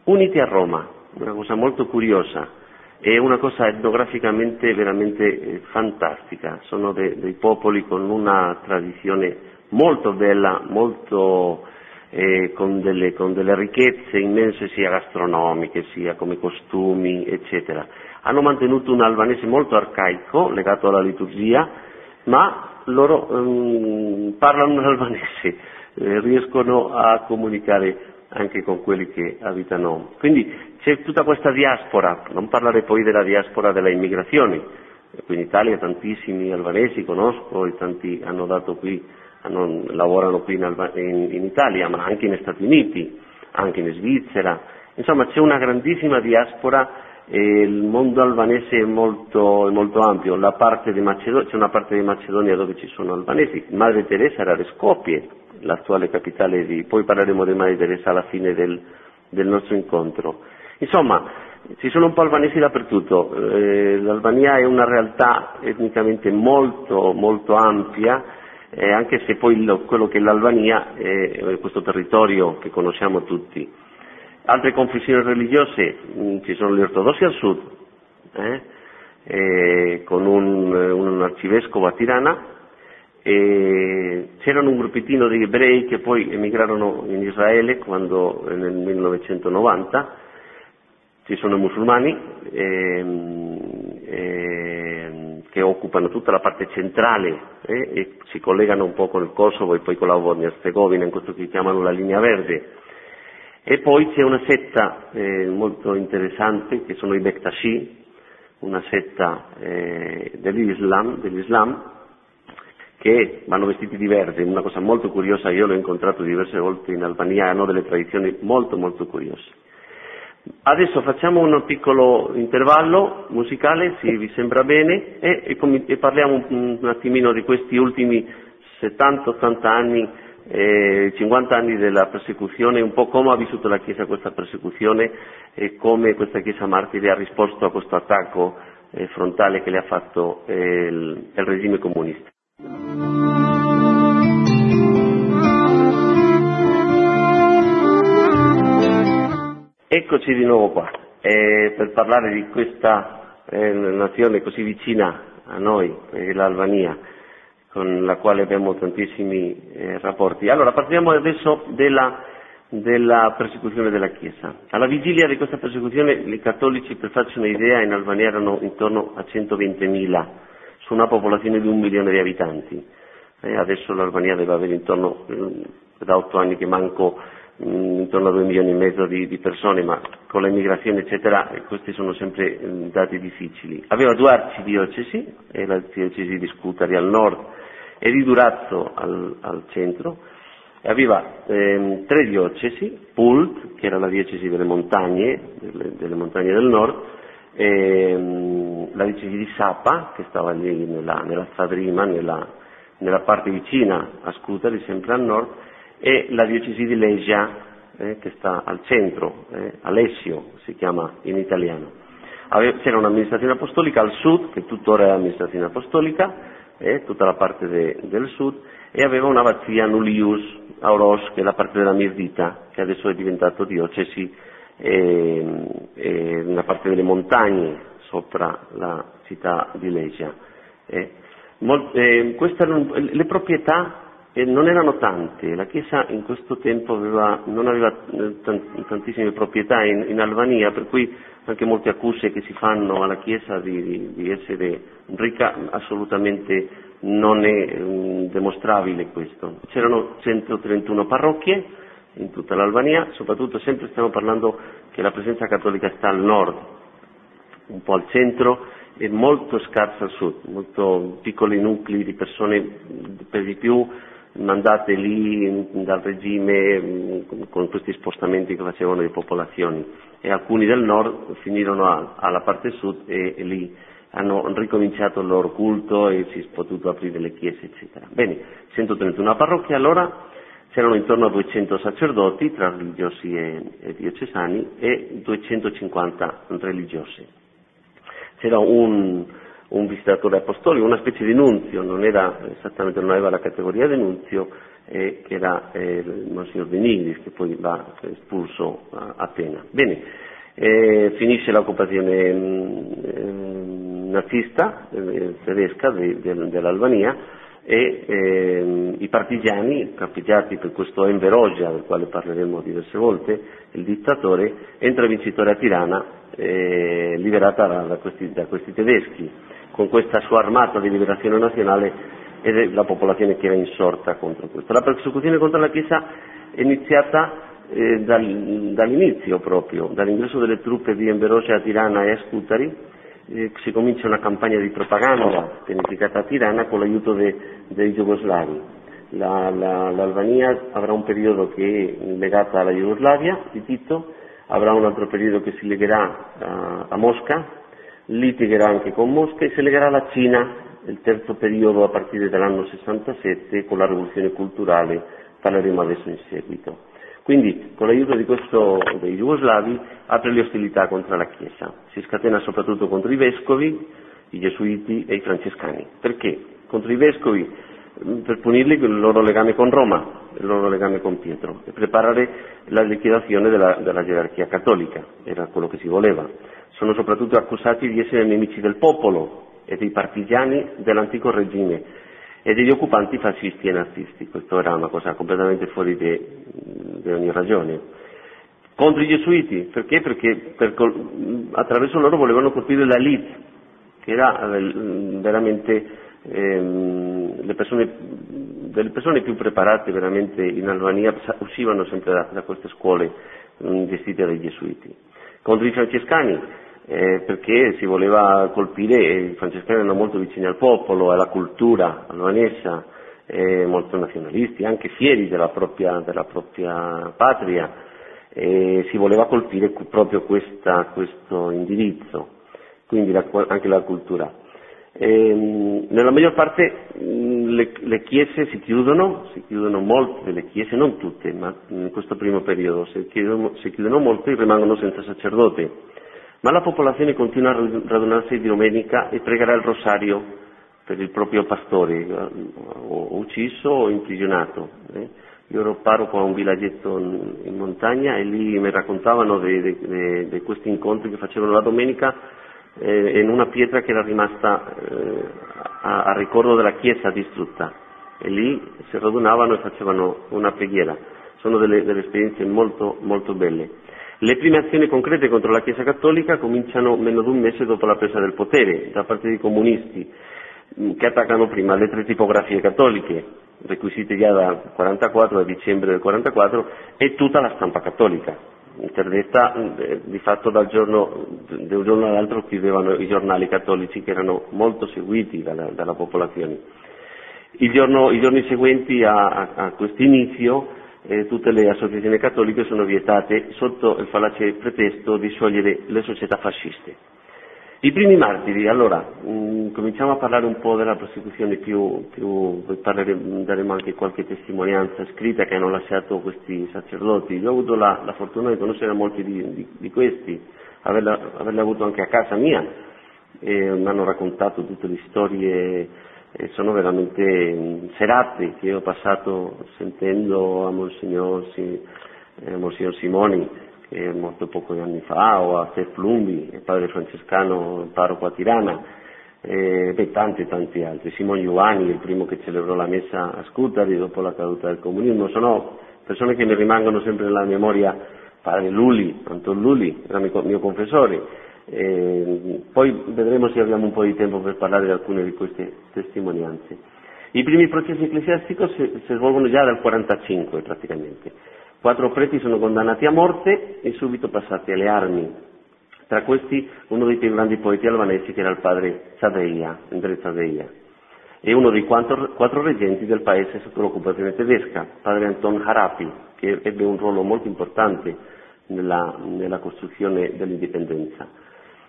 [SPEAKER 3] unite a Roma, una cosa molto curiosa è una cosa etnograficamente veramente eh, fantastica, sono de, dei popoli con una tradizione molto bella, molto, eh, con, delle, con, delle, ricchezze immense sia gastronomiche sia come costumi, eccetera. Hanno mantenuto un albanese molto arcaico, legato alla liturgia, ma loro um, parlano l'albanese, eh, riescono a comunicare anche con quelli che abitano. Quindi c'è tutta questa diaspora, non parlare poi della diaspora delle immigrazioni. Qui in Italia tantissimi albanesi conosco e tanti hanno dato qui, hanno, lavorano qui in, Alba, in, in, Italia, ma anche negli Stati Uniti, anche in Svizzera. Insomma c'è una grandissima diaspora il mondo albanese è molto, è molto ampio, c'è una parte di Macedonia dove ci sono albanesi, Madre Teresa era a Skopje, l'attuale capitale di, poi parleremo di Madre Teresa alla fine del, del nostro incontro. Insomma, ci sono un po' albanesi dappertutto, eh, l'Albania è una realtà etnicamente molto, molto ampia, eh, anche se poi lo, quello che è l'Albania è questo territorio che conosciamo tutti. Altre confessioni religiose, mh, mm, ci sono gli ortodossi al sud, eh, eh, con un, un, arcivescovo a Tirana, c'erano un gruppettino di ebrei che poi emigrarono in Israele quando, nel 1990, ci sono musulmani ehm, ehm, che occupano tutta la parte centrale eh, e si collegano un po' con il Kosovo e poi con la Bosnia-Herzegovina, in questo che chiamano la linea verde. E poi c'è una setta eh, molto interessante che sono i Bektashi, una setta eh, dell'Islam, dell'Islam, che vanno vestiti di verde, una cosa molto curiosa, io l'ho incontrato diverse volte in Albania, hanno delle tradizioni molto molto curiose. Adesso facciamo un piccolo intervallo musicale, se vi sembra bene, e, e, e parliamo un, un, attimino di questi ultimi 70-80 anni, eh, 50 anni della persecuzione, un po' come ha vissuto la Chiesa questa persecuzione e come questa Chiesa martire ha risposto a questo attacco eh, frontale che le ha fatto eh, il, il regime comunista. Eccoci di nuovo qua eh, per parlare di questa eh, nazione così vicina a noi, eh, l'Albania, con la quale abbiamo tantissimi eh, rapporti. Allora, parliamo adesso della, della, persecuzione della Chiesa. Alla vigilia di questa persecuzione i cattolici, per farci un'idea, in Albania erano intorno a 120.000 su una popolazione di un milione di abitanti. Eh, adesso l'Albania deve avere intorno, eh, da otto anni che manco Mm, intorno a due milioni e mezzo di, di persone, ma con l'emigrazione eccetera questi sono sempre mm, dati difficili. Aveva due arcidiocesi, la diocesi di Scutari al nord e di Durazzo al, al centro, e aveva ehm, tre diocesi, Pult, che era la diocesi delle montagne, delle, delle montagne del nord, ehm, la diocesi di Sapa, che stava lì nella, nella Sadrima, nella, nella parte vicina a Scutari, sempre al nord, e la diocesi di Lesia, eh, che sta al centro, eh, Alessio si chiama in italiano. Ave- c'era un'amministrazione apostolica al sud, che tuttora è amministrazione apostolica, eh, tutta la parte de- del sud, e aveva una abbazia Nullius Auros, che è la parte della Mirdita, che adesso è diventato diocesi, e, e una parte delle montagne sopra la città di Lesia. Eh, mol- eh, erano le proprietà e non erano tante, la Chiesa in questo tempo aveva, non aveva eh, tantissime proprietà in, in, Albania, per cui anche molte accuse che si fanno alla Chiesa di, di, di essere ricca assolutamente non è um, dimostrabile questo. C'erano 131 parrocchie in tutta l'Albania, soprattutto sempre stiamo parlando che la presenza cattolica sta al nord, un po' al centro e molto scarsa al sud, molto piccoli nuclei di persone per di più mandate lì dal regime mm, con questi spostamenti che facevano le popolazioni e alcuni del nord finirono a, alla parte sud e, e, lì hanno ricominciato il loro culto e si è potuto aprire le chiese eccetera. Bene, 131 parrocchie allora c'erano intorno a 200 sacerdoti tra religiosi e, e diocesani e 250 religiosi. C'era un, un visitatore apostolico, una specie di nunzio, non non aveva la categoria di nunzio, eh, che era eh, il Monsignor Benignis, che poi va espulso a Atena. Bene, eh, finisce l'occupazione mm, nazista eh, tedesca de, de, dell'Albania e ehm, i partigiani, capeggiati per questo Enver del quale parleremo diverse volte, il dittatore, entra vincitore a Tirana, eh, liberata da, questi, da questi tedeschi con questa sua armata di liberazione nazionale e la popolazione che era insorta contro questo. La persecuzione contro la Chiesa è iniziata eh, dal, dall'inizio proprio, dall'ingresso delle truppe di Emberoce a Tirana e a Scutari, eh, si comincia una campagna di propaganda pianificata a Tirana con l'aiuto de, dei jugoslavi. La, la, L'Albania avrà un periodo che è legata alla Jugoslavia di Tito, avrà un altro periodo che si legherà a, a Mosca, litigherà anche con Mosca e si legherà alla Cina, il terzo periodo a partire dall'anno 67 con la rivoluzione culturale, parleremo adesso in seguito. Quindi con l'aiuto di questo, dei jugoslavi apre le ostilità contro la Chiesa, si scatena soprattutto contro i vescovi, i gesuiti e i francescani. Perché? Contro i vescovi mm, per punirli con il loro legame con Roma, il loro legame con Pietro e preparare la liquidazione della, della gerarchia cattolica, era quello che si voleva. Sono soprattutto accusati di essere nemici del popolo e dei partigiani dell'antico regime e degli occupanti fascisti e nazisti. Questo era una cosa completamente fuori di ogni ragione. Contro i gesuiti, perché? Perché per attraverso loro volevano colpire la elite, che era eh, veramente ehm, le persone, delle persone più preparate veramente in Albania uscivano sempre da, da queste scuole mh, gestite dai gesuiti. Contro i francescani, eh, perché si voleva colpire, i francescani erano molto vicini al popolo, alla cultura albanese, eh, molto nazionalisti, anche fieri della propria, della propria patria, e si voleva colpire proprio questa, questo indirizzo, quindi la, anche la cultura. E, nella maggior parte le, le, chiese si chiudono, si chiudono molte delle chiese, non tutte, ma in questo primo periodo si chiudono, si chiudono molte e rimangono senza sacerdote ma la popolazione continua a radunarsi di domenica e pregherà il rosario per il proprio pastore, eh, o ucciso o imprigionato. Eh. Io ero parroco a un villaggetto in montagna e lì mi raccontavano di questi incontri che facevano la domenica eh, in una pietra che era rimasta eh, a, a, ricordo della chiesa distrutta e lì si radunavano e facevano una preghiera. Sono delle, delle esperienze molto, molto belle. Le prime azioni concrete contro la Chiesa Cattolica cominciano meno di un mese dopo la presa del potere da parte dei comunisti, mm, che attaccano prima le tre tipografie cattoliche, requisite già dal 44 a dicembre del 44, e tutta la stampa cattolica, interdetta eh, di fatto giorno, da un giorno all'altro chiudevano i giornali cattolici che erano molto seguiti dalla, dalla popolazione. I, giorno, I, giorni seguenti a, a, a questo inizio eh, tutte le associazioni cattoliche sono vietate sotto il fallace pretesto di sciogliere le società fasciste. I primi martiri, allora, mh, mm, cominciamo a parlare un po' della prosecuzione più, più daremo anche qualche testimonianza scritta che hanno lasciato questi sacerdoti. Io ho avuto la, la fortuna di conoscere molti di, di, di questi, averli avuto anche a casa mia, e mi hanno raccontato tutte le storie e sono veramente mm, serate che ho passato sentendo a Monsignor, eh, Monsignor Simoni, che è morto pochi anni fa, o a Stef Lumbi, il padre francescano, il parroco a Tirana, e beh, tanti e tanti altri. Simon Giovanni, il primo che celebrò la messa a Scutari dopo la caduta del comunismo, sono persone che mi rimangono sempre nella memoria, padre Lulli, Anton Lulli, era mio confessore, e poi vedremo se abbiamo un po' di tempo per parlare di alcune di queste testimonianze. I primi processi ecclesiastici si, si svolgono già dal 45 praticamente. Quattro preti sono condannati a morte e subito passati alle armi. Tra questi uno dei più grandi poeti albanesi che era il padre Zadeia, Andre Zadeia, e uno dei quattro, quattro reggenti del paese sotto l'occupazione tedesca, padre Anton Harapi, che ebbe un ruolo molto importante nella, nella costruzione dell'indipendenza.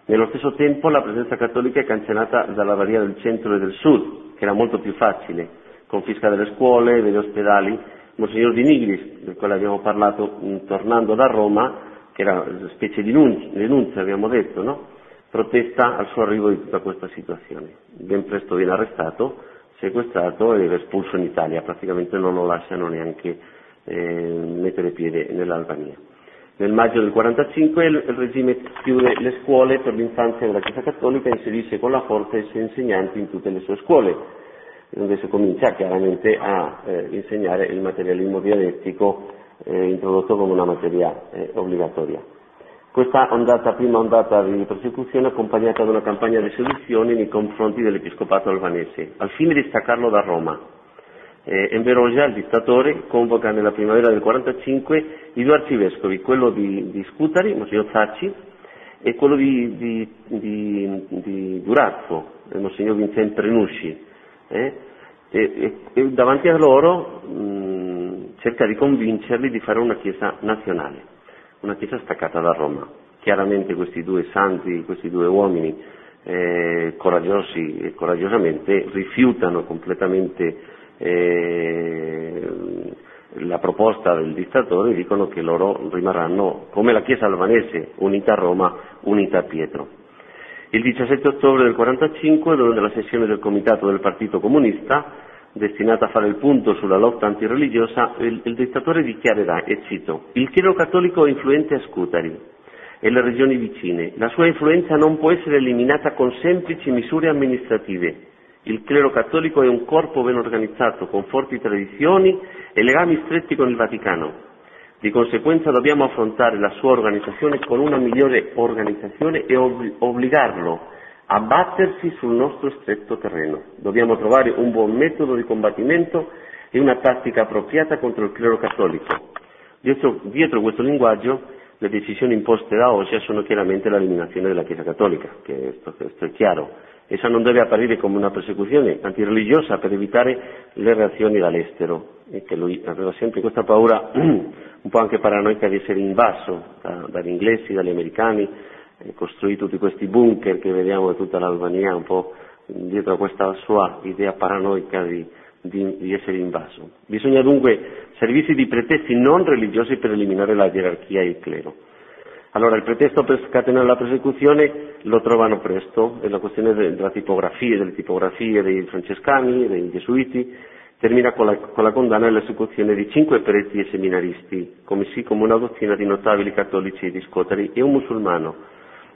[SPEAKER 3] Nello stesso tempo la presenza cattolica è cancellata dalla varia del centro e del sud, che era molto più facile, confisca delle scuole, degli ospedali. Monsignor Di Nigris, del quale abbiamo parlato mm, tornando da Roma, che era una specie di denunzia, abbiamo detto, no? protesta al suo arrivo di tutta questa situazione. Ben presto viene arrestato, sequestrato ed espulso in Italia, praticamente non lo lasciano neanche eh, mettere piede nell'Albania. Nel maggio del 1945 il regime chiude le scuole per l'infanzia della Chiesa Cattolica e inserisce con la forza i suoi insegnanti in tutte le sue scuole, dove si comincia chiaramente a eh, insegnare il materialismo dialettico eh, introdotto come una materia eh, obbligatoria. Questa ondata, prima ondata di persecuzione accompagnata da una campagna di seduzione nei confronti dell'episcopato albanese, al fine di staccarlo da Roma eh, Enverosia, il dittatore, convoca nella primavera del 45 i due arcivescovi, quello di, di Scutari, Monsignor Zacci, e quello di, di, di, di Durazzo, Monsignor Vincent Prenusci. Eh? E, e, e, davanti a loro mh, cerca di convincerli di fare una chiesa nazionale. una chiesa staccata da Roma. Chiaramente questi due santi, questi due uomini eh, coraggiosi e coraggiosamente rifiutano completamente eh, la proposta del dittatore dicono che loro rimarranno come la Chiesa albanese, unita a Roma, unita a Pietro. Il 17 ottobre del 1945, durante la sessione del Comitato del Partito Comunista, destinata a fare il punto sulla lotta antireligiosa, il, il dittatore dichiarerà, e cito, il clero cattolico è influente a Scutari e le regioni vicine. La sua influenza non può essere eliminata con semplici misure amministrative. Il clero cattolico è un corpo ben organizzato, con forti tradizioni e legami stretti con il Vaticano. Di conseguenza dobbiamo affrontare la sua organizzazione con una migliore organizzazione e obbligarlo a battersi sul nostro stretto terreno. Dobbiamo trovare un buon metodo di combattimento e una tattica appropriata contro il clero cattolico. Dietro, dietro questo linguaggio le decisioni imposte da Osea sono chiaramente l'eliminazione della Chiesa cattolica, che questo è chiaro. Essa non deve apparire come una persecuzione antireligiosa per evitare le reazioni dall'estero, e che lui aveva sempre questa paura [CLEARS THROAT] un po' anche paranoica di essere invaso da, dagli inglesi, dagli americani, costruì tutti questi bunker che vediamo in tutta l'Albania, un po' dietro a questa sua idea paranoica di, di, di essere invaso. Bisogna dunque servirsi di pretesti non religiosi per eliminare la gerarchia e il clero. Allora il pretesto per scatenare la persecuzione lo trovano presto, è la questione della tipografia, delle tipografie dei francescani, dei gesuiti, termina con la, con la condanna e l'esecuzione di cinque preti e seminaristi, commessi come una dozzina di notabili cattolici di Scotari e un musulmano,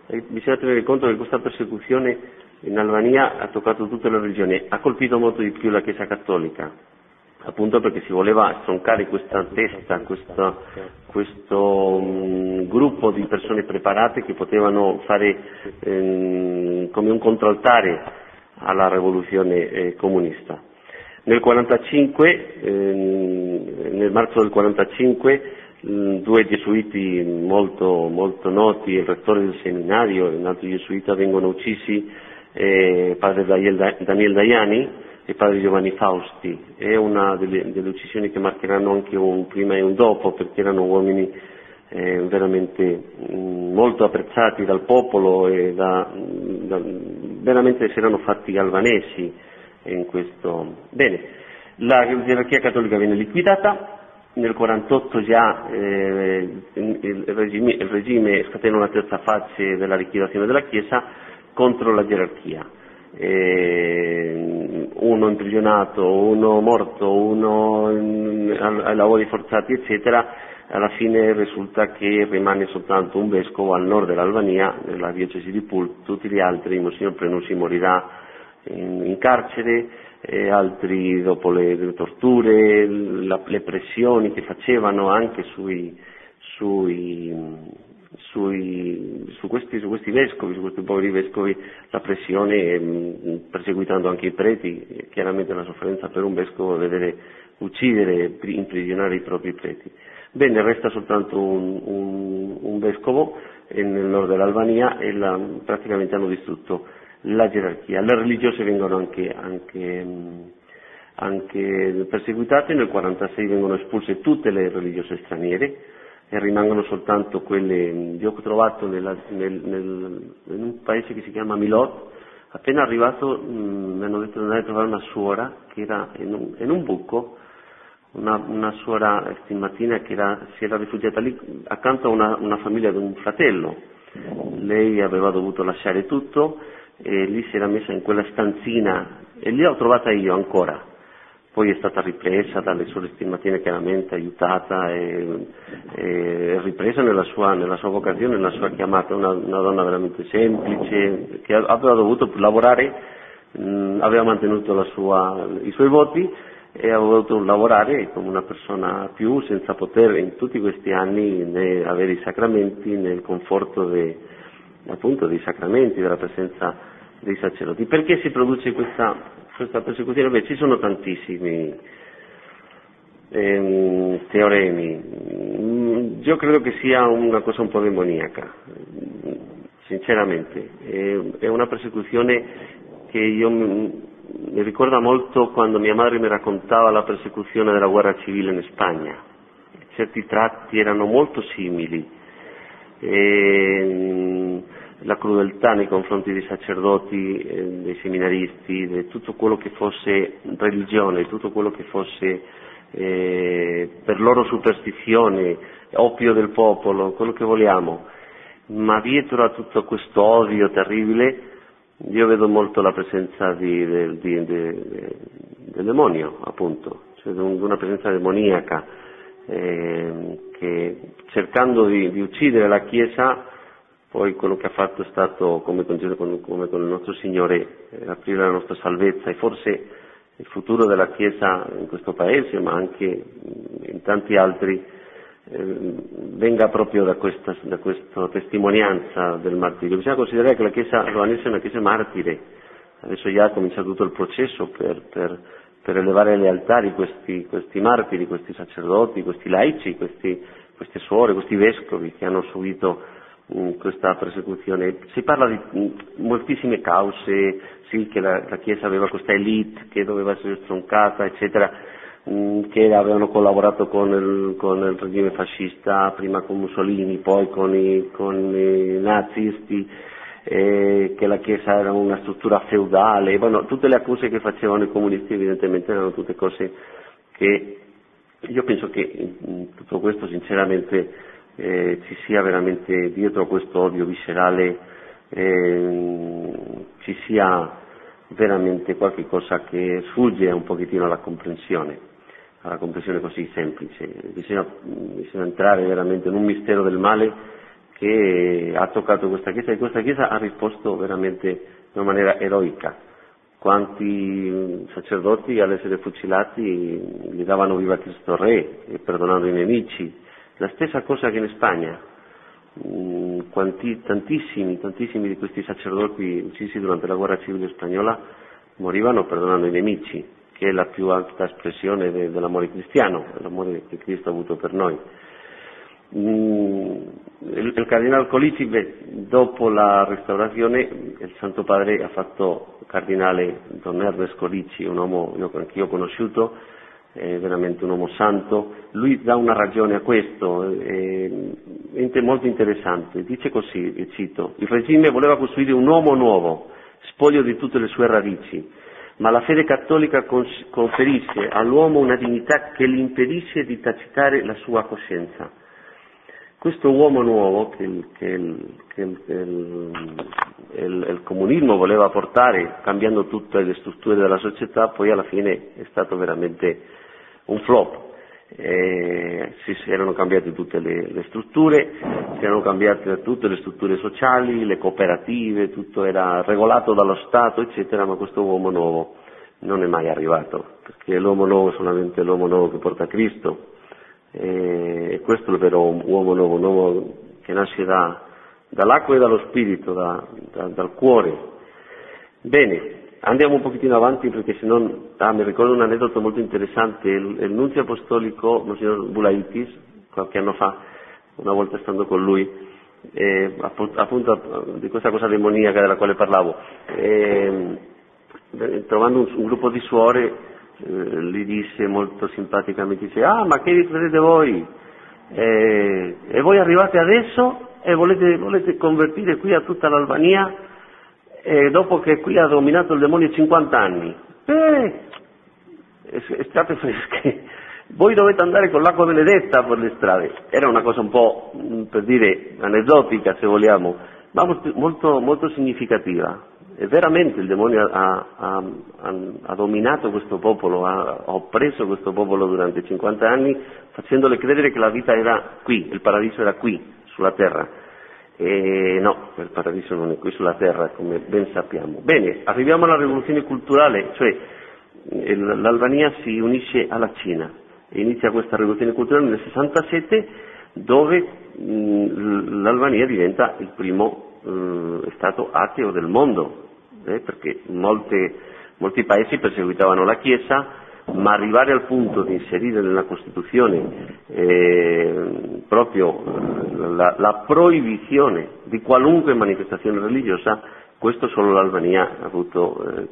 [SPEAKER 3] e bisogna tenere conto che questa persecuzione in Albania ha toccato tutte le religioni, ha colpito molto di più la Chiesa cattolica, appunto perché si voleva stroncare questa testa, questa, questo um, gruppo di persone preparate che potevano fare um, come un contraltare alla rivoluzione eh, comunista. Nel 45, ehm, nel marzo del 45 Mm, due gesuiti molto, molto, noti, il rettore del seminario e un altro gesuita vengono uccisi, eh, padre Daniel Daiani e padre Giovanni Fausti. È una delle, delle, uccisioni che marcheranno anche un prima e un dopo perché erano uomini eh, veramente mh, mm, molto apprezzati dal popolo e da, da, veramente si erano fatti albanesi in questo. Bene, la gerarchia cattolica viene liquidata, nel 1948 già eh, il, regime, il, regime, scatena una terza fase della liquidazione della Chiesa contro la gerarchia. Eh, uno imprigionato, uno morto, uno ai lavori forzati, eccetera, alla fine risulta che rimane soltanto un vescovo al nord dell'Albania, nella diocesi di Pul, tutti gli altri, Monsignor Prenusi morirà in, in carcere, altri dopo le, le torture, la, le pressioni che facevano anche sui, sui, sui, su, questi, su, questi, vescovi, su questi poveri vescovi, la pressione, mm, perseguitando anche i preti, chiaramente la sofferenza per un vescovo vedere uccidere, imprigionare i propri preti. Bene, resta soltanto un, un, un vescovo nel nord dell'Albania e la, praticamente hanno distrutto la gerarchia. Le religiose vengono anche, anche, anche perseguitate, nel 1946 vengono espulse tutte le religiose straniere e rimangono soltanto quelle, io ho trovato nella, nel, nel, in un paese che si chiama Milot, appena arrivato mh, mi hanno detto di andare a trovare una suora che era in un, in un buco, una, una suora stimatina che era, si era rifugiata lì accanto a una, una famiglia di un fratello. Lei aveva dovuto lasciare tutto, e lì si era messa in quella stanzina e lì l'ho trovata io ancora. Poi è stata ripresa dalle sue stimatine chiaramente, aiutata e, e ripresa nella sua, nella sua, vocazione, nella sua chiamata, una, una donna veramente semplice, che aveva dovuto lavorare, mh, aveva mantenuto sua, i suoi voti e aveva dovuto lavorare come una persona più senza poter in tutti questi anni né avere i sacramenti nel conforto de, appunto dei sacramenti, della presenza dei sacerdoti. Perché si produce questa, questa persecuzione? Beh, ci sono tantissimi ehm, teoremi. Io credo che sia una cosa un po' demoniaca, sinceramente. È, una persecuzione che io mi ricorda molto quando mia madre mi raccontava la persecuzione della guerra civile in Spagna. Certi tratti erano molto simili e, la crudeltà nei confronti dei sacerdoti, eh, dei seminaristi, di tutto quello che fosse religione, tutto quello che fosse eh, per loro superstizione, oppio del popolo, quello che vogliamo, ma dietro a tutto questo odio terribile? Io vedo molto la presenza di, del, di, de, del demonio, appunto, cioè di una presenza demoniaca eh, che cercando di, di, uccidere la Chiesa poi quello che ha fatto è stato, come con, come con il nostro Signore, eh, aprire la nostra salvezza e forse il futuro della Chiesa in questo Paese, ma anche in tanti altri, eh, venga proprio da questa, da questa, testimonianza del martirio. Bisogna considerare che la Chiesa albanese è una Chiesa martire, adesso già ha cominciato tutto il processo per, per, per elevare agli altari questi, questi, martiri, questi sacerdoti, questi laici, questi, queste suore, questi vescovi che hanno subito questa persecuzione. Si parla di moltissime cause, sì, che la, la, Chiesa aveva questa elite che doveva essere stroncata, eccetera, mh, che avevano collaborato con il, con il, regime fascista, prima con Mussolini, poi con i, con i nazisti, eh, che la Chiesa era una struttura feudale, bueno, tutte le accuse che facevano i comunisti evidentemente erano tutte cose che io penso che in tutto questo sinceramente eh, ci sia veramente dietro questo odio viscerale eh, ci sia veramente qualche che sfugge un pochettino alla comprensione, alla comprensione così semplice. Bisogna, bisogna entrare veramente in un mistero del male che ha toccato questa Chiesa e questa Chiesa ha risposto veramente in una maniera eroica. Quanti sacerdoti all'essere fucilati gli davano viva Cristo Re, perdonando i nemici. La stessa cosa che in Spagna. Mm, quanti, tantissimi, tantissimi di questi sacerdoti uccisi durante la guerra civile spagnola morivano perdonando i nemici, che è la più alta espressione de, dell'amore cristiano, l'amore che Cristo ha avuto per noi. Mm, il, il cardinale Colici, dopo la restaurazione, il Santo Padre ha fatto cardinale Don Ernest Colici, un uomo che io ho conosciuto, è veramente un uomo santo. Lui dà una ragione a questo, è, molto interessante. Dice così, e cito, il regime voleva costruire un uomo nuovo, spoglio di tutte le sue radici, ma la fede cattolica conferisce all'uomo una dignità che gli impedisce di tacitare la sua coscienza questo uomo nuovo che, il, che, il, il, il, comunismo voleva portare cambiando tutte le strutture della società, poi alla fine è stato veramente un flop. Eh, si erano cambiate tutte le, le, strutture, si erano cambiate tutte le strutture sociali, le cooperative, tutto era regolato dallo Stato, eccetera, ma questo uomo nuovo non è mai arrivato, perché l'uomo nuovo è solamente l'uomo nuovo che porta Cristo, e questo è il vero uomo nuovo, un uomo che nasce da, dall'acqua e dallo spirito, da, da, dal cuore. Bene, andiamo un pochettino avanti perché se no ah, mi ricordo un aneddoto molto interessante, il, il nunzio apostolico, il signor Bulaitis, qualche anno fa, una volta stando con lui, eh, appunto di questa cosa demoniaca della quale parlavo, eh, trovando un, un gruppo di suore eh, gli disse molto simpaticamente, dice, ah ma che credete voi? Eh, e voi arrivate adesso e volete, volete convertire qui a tutta l'Albania eh, dopo che qui ha dominato il demonio 50 anni? Eh, state fresche, voi dovete andare con l'acqua benedetta per le strade. Era una cosa un po', mm, per dire, aneddotica se vogliamo, ma molto, molto significativa. E veramente il demonio ha, ha, ha, ha, dominato questo popolo, ha oppresso questo popolo durante 50 anni, facendole credere che la vita era qui, il paradiso era qui, sulla terra. E no, il paradiso non è qui sulla terra, come ben sappiamo. Bene, arriviamo alla rivoluzione culturale, cioè l'Albania si unisce alla Cina e inizia questa rivoluzione culturale nel 67 dove l'Albania diventa il primo eh, Stato ateo del mondo, eh, perché molte, molti paesi perseguitavano la Chiesa, ma arrivare al punto di inserire nella Costituzione eh, proprio la, la, proibizione di qualunque manifestazione religiosa Questo solo l'Albania ha avuto, eh,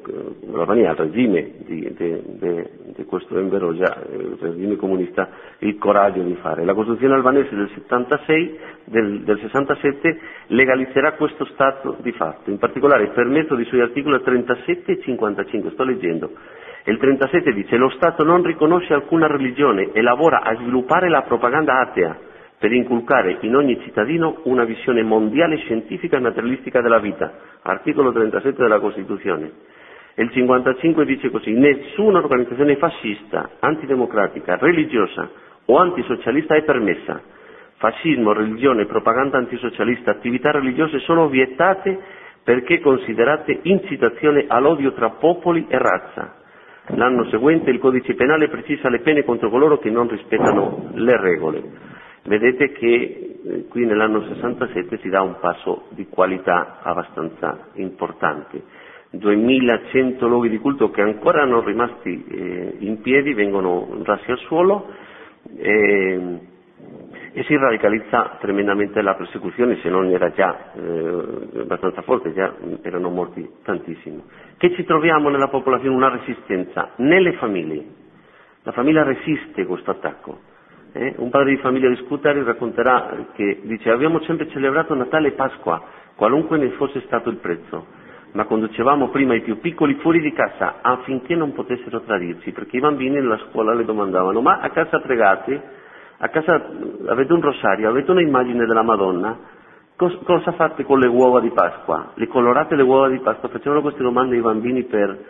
[SPEAKER 3] l'Albania, il regime di, di, di, di questo Enverogia, il regime comunista, il coraggio di fare. La Costituzione albanese del 76, del, del 67 legalizzerà questo Stato di fatto, in particolare per mezzo dei suoi articoli 37 e 55. Sto leggendo. Il 37 dice lo Stato non riconosce alcuna religione e lavora a sviluppare la propaganda atea per inculcare in ogni cittadino una visione mondiale scientifica e materialistica della vita, articolo 37 della Costituzione. E il 55 dice così, nessuna organizzazione fascista, antidemocratica, religiosa o antisocialista è permessa. Fascismo, religione, propaganda antisocialista, attività religiose sono vietate perché considerate incitazione all'odio tra popoli e razza. L'anno seguente il codice penale precisa le pene contro coloro che non rispettano le regole. Vedete che eh, qui nell'anno 67 si dà un passo di qualità abbastanza importante. 2100 luoghi di culto che ancora erano rimasti eh, in piedi vengono rassi al suolo e, e, si radicalizza tremendamente la persecuzione, se non era già eh, abbastanza forte, già erano morti tantissimi. Che ci troviamo nella popolazione? Una resistenza nelle famiglie. La famiglia resiste questo attacco eh, un padre di famiglia di Scutari racconterà che dice abbiamo sempre celebrato Natale e Pasqua, qualunque ne fosse stato il prezzo, ma conducevamo prima i più piccoli fuori di casa affinché non potessero tradirsi, perché i bambini nella scuola le domandavano ma a casa pregate, a casa avete un rosario, avete un'immagine della Madonna, Cos- cosa fate con le uova di Pasqua? Le colorate le uova di Pasqua? Facevano queste domande ai bambini per,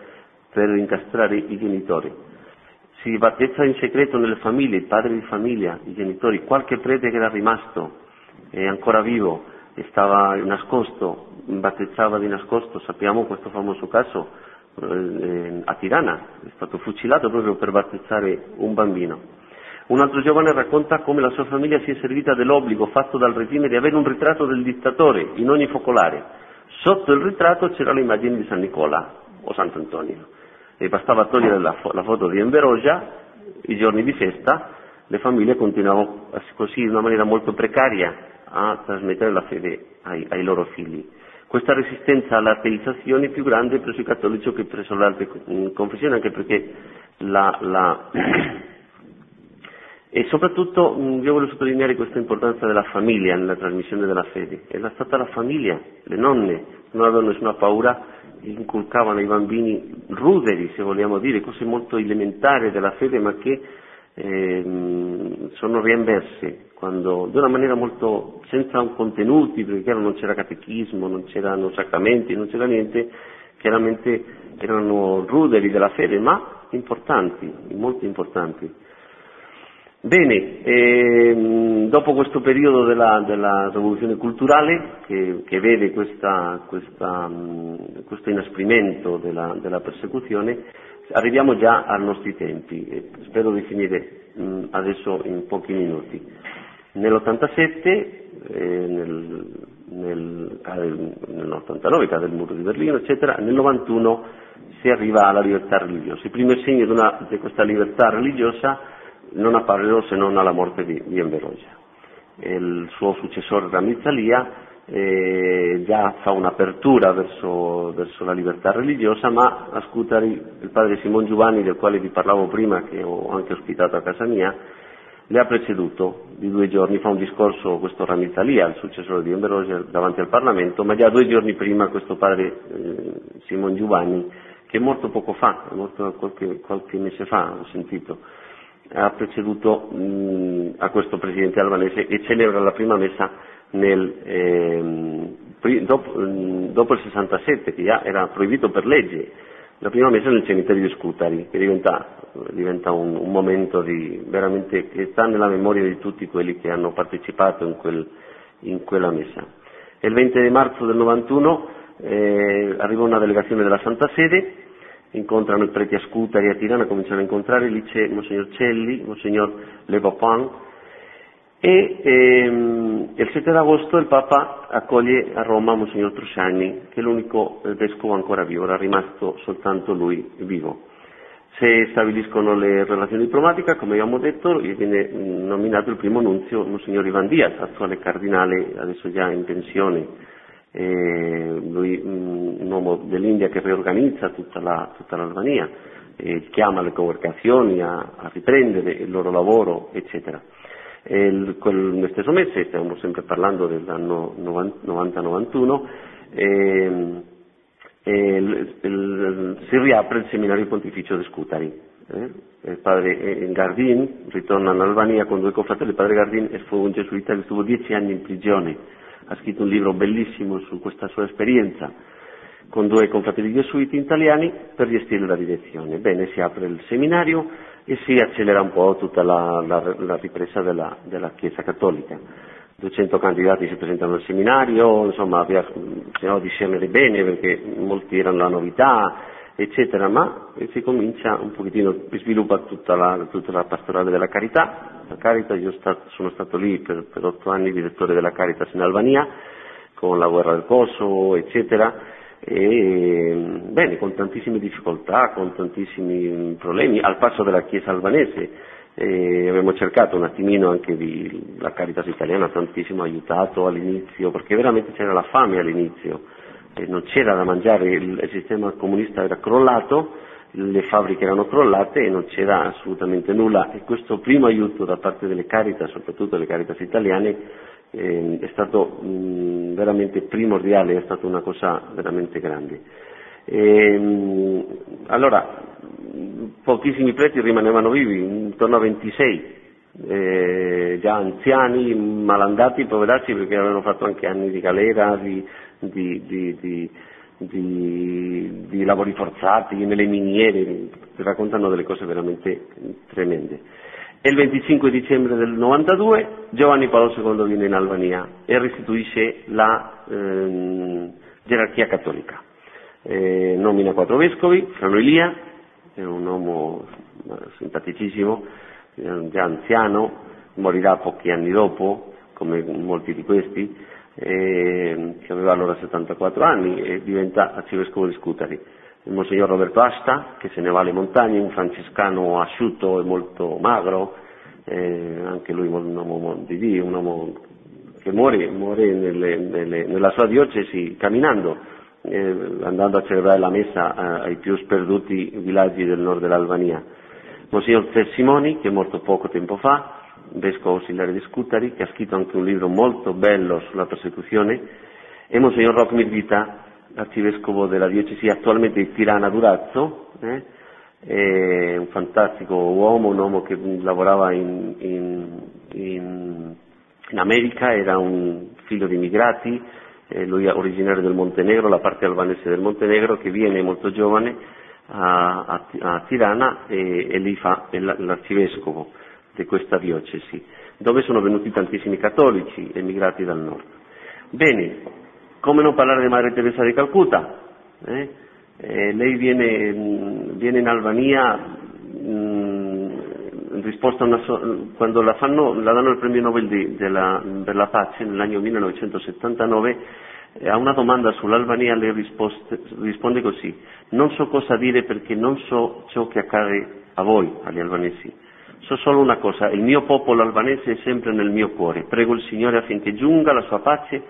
[SPEAKER 3] per incastrare i genitori si battezza in segreto nelle famiglie, il padre di famiglia, i genitori, qualche prete che era rimasto, è ancora vivo stava nascosto, battezzava di nascosto, sappiamo questo famoso caso eh, a Tirana, è stato fucilato proprio per battezzare un bambino. Un altro giovane racconta come la sua famiglia si è servita dell'obbligo fatto dal regime di avere un ritratto del dittatore in ogni focolare. Sotto il ritratto c'era l'immagine di San Nicola o Sant'Antonio e bastava togliere la, la foto di Enverogia, i giorni di festa, le famiglie continuavano così in una maniera molto precaria a trasmettere la fede ai, ai loro figli. Questa resistenza all'ateizzazione è più grande presso i cattolici che presso le altre confessioni, anche perché la, la [CLEARS THROAT] e soprattutto io voglio sottolineare questa importanza della famiglia nella trasmissione della fede. È stata la famiglia, le nonne, non avevano nessuna paura inculcavano ai bambini ruderi, se vogliamo dire, cose molto elementari della fede, ma che eh, sono riemerse quando, di una maniera molto senza contenuti, perché non c'era catechismo, non c'erano sacramenti, non c'era niente, chiaramente erano ruderi della fede, ma importanti, molto importanti. Bene, ehm, dopo questo periodo della, della rivoluzione culturale che, che vede questa, questa, mh, questo inasprimento della, della, persecuzione, arriviamo già ai nostri tempi e spero di finire mh, adesso in pochi minuti. Nell'87, eh, nel, nel, nell'89 cade il muro di Berlino, eccetera, nel 91 si arriva alla libertà religiosa. Il primo segno di, una, di questa libertà religiosa non apparvero se non alla morte di, di Enverosia. Il suo successore Ramizzalia eh, già fa un'apertura verso, verso, la libertà religiosa, ma a Scutari il padre Simon Giovanni, del quale vi parlavo prima, che ho anche ospitato a casa mia, le ha preceduto di due giorni, fa un discorso questo Ramizzalia, il successore di Enverosia, davanti al Parlamento, ma già due giorni prima questo padre eh, Simon Giovanni, che è morto poco fa, è morto qualche, qualche mese fa, ho sentito, ha preceduto mh, a questo presidente albanese e celebra la prima messa nel, ehm, dopo, mh, dopo, il 67, che già era proibito per legge, la prima messa nel cimitero di Scutari, che diventa, diventa un, un, momento di, che sta nella memoria di tutti quelli che hanno partecipato in, quel, in quella messa. Il 20 marzo del 91 eh, arriva una delegazione della Santa Sede incontrano i preti a Scutari a Tirana, cominciano a incontrare, lì c'è Monsignor Celli, Monsignor Le Papin e ehm, il 7 agosto il Papa accoglie a Roma Monsignor Trusciani, che è l'unico eh, vescovo ancora vivo, era rimasto soltanto lui vivo. Se stabiliscono le relazioni diplomatiche, come abbiamo detto, gli viene mm, nominato il primo nunzio Monsignor Ivan Diaz, attuale cardinale, adesso già in pensione lui mh, un uomo dell'India che riorganizza tutta, la, tutta l'Albania, chiama le congregazioni a, a, riprendere il loro lavoro, eccetera. Il, quel stesso mese, stiamo sempre parlando dell'anno 90-91, eh, si riapre il seminario pontificio di Scutari. Eh? Il padre Gardin ritorna in Albania con due confratelli, il padre Gardin fu un gesuita che stuvo dieci anni in prigione, ha scritto un libro bellissimo su questa sua esperienza con due confratelli gesuiti italiani per gestire la direzione. Bene, si apre il seminario e si accelera un po' tutta la, la, la ripresa della, della, Chiesa Cattolica. 200 candidati si presentano al seminario, insomma bisogna discernere bene perché molti erano la novità, eccetera, ma si comincia un pochettino, si sviluppa tutta la, tutta la pastorale della carità. La Caritas, io stato, sono stato lì per, per otto anni direttore della Caritas in Albania, con la guerra del Kosovo, eccetera, e, bene, con tantissime difficoltà, con tantissimi problemi, al passo della Chiesa albanese. E abbiamo cercato un attimino anche di, la Caritas italiana ha tantissimo aiutato all'inizio, perché veramente c'era la fame all'inizio, e non c'era da mangiare, il, sistema comunista era crollato, le fabbriche erano crollate e non c'era assolutamente nulla e questo primo aiuto da parte delle Caritas, soprattutto le Caritas italiane, eh, è stato mh, veramente primordiale, è stata una cosa veramente grande. E, mh, allora, pochissimi preti rimanevano vivi, intorno a 26, eh, già anziani, malandati, poveracci perché avevano fatto anche anni di galera, di, di, di, di lavori forzati nelle miniere, raccontano delle cose veramente tremende e il 25 dicembre del 92 Giovanni Paolo II viene in Albania e restituisce la ehm, gerarchia cattolica. Eh, nomina quattro vescovi, Frano Elia, è un uomo simpaticissimo, eh, già anziano, morirà pochi anni dopo, come molti di questi, eh, che aveva allora 74 anni e diventa arcivescovo di Scutari il Monsignor Roberto Asta, che se ne va alle montagne, un francescano asciutto e molto magro, eh, anche lui un uomo di Dio, un uomo che muore, muore nelle, nelle, nella sua diocesi camminando, eh, andando a celebrare la messa ai più sperduti villaggi del nord dell'Albania. Monsignor Tessimoni, che è morto poco tempo fa, vescovo ausiliare di Scutari, che ha scritto anche un libro molto bello sulla persecuzione, e Monsignor Rockmir Vita, arcivescovo della diocesi attualmente di Tirana Durazzo, eh, un fantastico uomo, un uomo che lavorava in, in, in, in America, era un figlio di immigrati, eh, lui è originario del Montenegro, la parte albanese del Montenegro, che viene molto giovane a, a, a Tirana e, e lì fa l'arcivescovo di questa diocesi, dove sono venuti tantissimi cattolici emigrati dal nord. Bene, come non parlare di Madre Teresa di Calcutta? Eh? Eh, lei viene, viene, in Albania mh, mm, risposta so- quando la, fanno, la, danno il premio Nobel di, della, per la pace nell'anno 1979 eh, a una domanda sull'Albania lei risponde così non so cosa dire perché non so ciò che accade a voi, agli albanesi so solo una cosa, il mio popolo albanese è sempre nel mio cuore prego il Signore affinché giunga la sua pace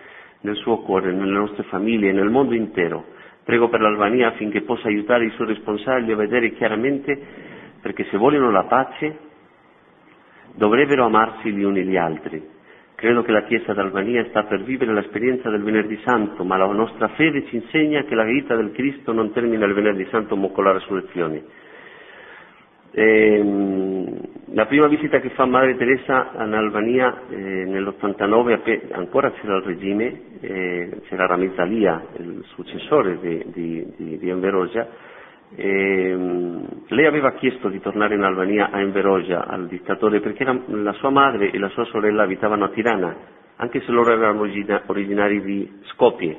[SPEAKER 3] nel suo cuore, nelle nostre famiglie, nel mondo intero. Prego per l'Albania affinché possa aiutare i suoi responsabili a vedere chiaramente perché se vogliono la pace dovrebbero amarsi gli uni gli altri. Credo che la Chiesa d'Albania sta per vivere l'esperienza del Venerdì Santo, ma la nostra fede ci insegna che la vita del Cristo non termina il Venerdì Santo ma con la resurrezione e, ehm, la prima visita che fa Madre Teresa in Albania eh, nell'89, ancora c'era il regime, eh, c'era Ramiz Alia, il successore di, di, di, di Enverosia, e, lei aveva chiesto di tornare in Albania a Enverosia al dittatore perché la, la, sua madre e la sua sorella abitavano a Tirana, anche se loro erano origina, originari di Skopje,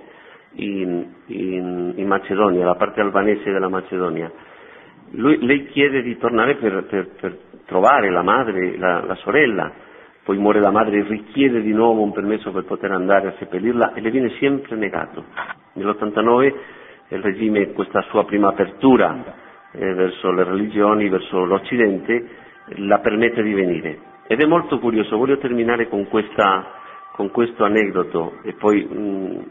[SPEAKER 3] in, in, in Macedonia, la parte albanese della Macedonia lui, lei chiede di tornare per, per, per trovare la madre, la, la, sorella, poi muore la madre e richiede di nuovo un permesso per poter andare a seppellirla e le viene sempre negato. Nell'89 il regime, questa sua prima apertura eh, verso le religioni, verso l'Occidente, la permette di venire. Ed è molto curioso, voglio terminare con, questa, con questo aneddoto e poi mh,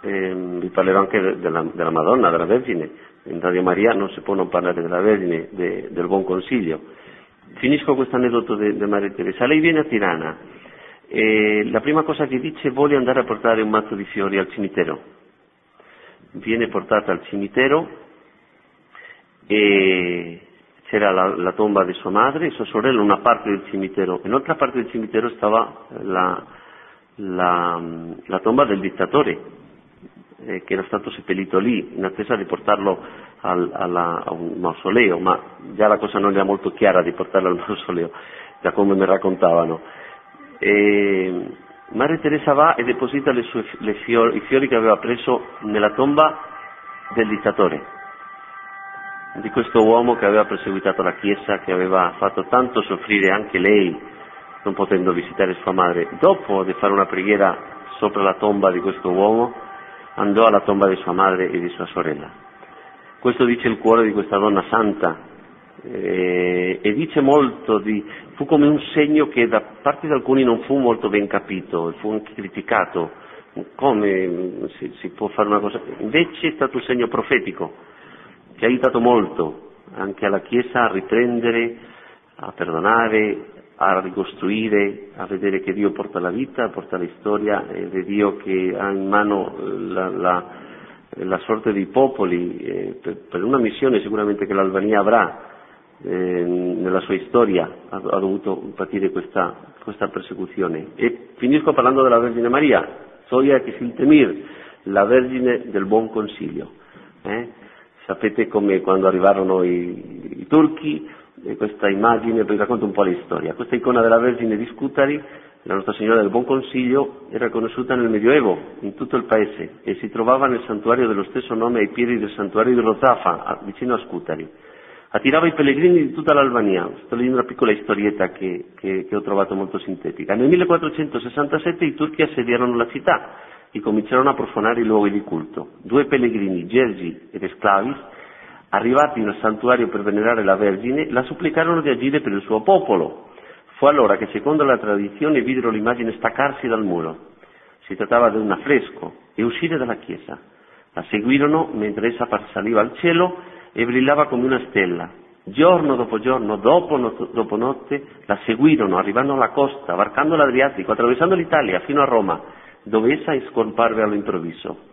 [SPEAKER 3] eh, vi parlerò anche della, della, Madonna, della Vergine. In Radio Maria non si può non parlare della Vergine, de, del Buon Consiglio. Finisco questo aneddoto di Maria Teresa. Lei viene a Tirana e la prima cosa che dice voglio andare a portare un mazzo di fiori al cimitero. Viene portata al cimitero e c'era la, la, tomba di sua madre sua sorella una parte del cimitero. In un'altra parte del cimitero stava la, la, la tomba del dittatore, eh, che era stato seppellito lì, in attesa di portarlo al, alla, a un mausoleo, ma già la cosa non era molto chiara di portarlo al [LAUGHS] mausoleo, da come mi raccontavano. E Maria Teresa va e deposita le sue, le fiori, i fiori che aveva preso nella tomba del dittatore, di questo uomo che aveva perseguitato la Chiesa, che aveva fatto tanto soffrire anche lei, non potendo visitare sua madre. Dopo di fare una preghiera sopra la tomba di questo uomo, andò alla tomba di sua madre e di sua sorella. Questo dice il cuore di questa donna santa eh, e dice molto di, fu come un segno che da parte di alcuni non fu molto ben capito, fu anche criticato, come si, si può fare una cosa, invece è stato un segno profetico che ha aiutato molto anche alla Chiesa a riprendere, a perdonare, a ricostruire, a vedere che Dio porta la vita, porta la storia ed è Dio che ha in mano eh, la, la, la sorte dei popoli eh, per, per, una missione sicuramente che l'Albania avrà eh, nella sua storia, ha, ha dovuto patire questa, questa, persecuzione. E finisco parlando della Vergine Maria, Soia Kisiltemir, la Vergine del Buon Consiglio. Eh? Sapete come quando arrivarono i, i turchi questa immagine, vi racconto un po' la storia. Questa icona della Vergine di Scutari, la Nostra Signora del Buon Consiglio, era conosciuta nel Medioevo, in tutto il paese, e si trovava nel santuario dello stesso nome ai piedi del santuario di Rozafa, vicino a Scutari. Attirava i pellegrini di tutta l'Albania. Sto leggendo una piccola storietta che, che, che ho trovato molto sintetica. Nel 1467 i turchi assediarono la città e cominciarono a profanare i luoghi di culto. Due pellegrini, Gergi ed Esclavis, Arrivati nel santuario per venerare la Vergine, la supplicarono di agire per il suo popolo. Fu allora che, secondo la tradizione, videro l'immagine staccarsi dal muro. Si trattava di un affresco e uscire dalla chiesa. La seguirono mentre essa saliva al cielo e brillava come una stella. Giorno dopo giorno, dopo, not- dopo notte, la seguirono, arrivando alla costa, varcando l'Adriatico, attraversando l'Italia fino a Roma, dove essa scomparve all'improvviso.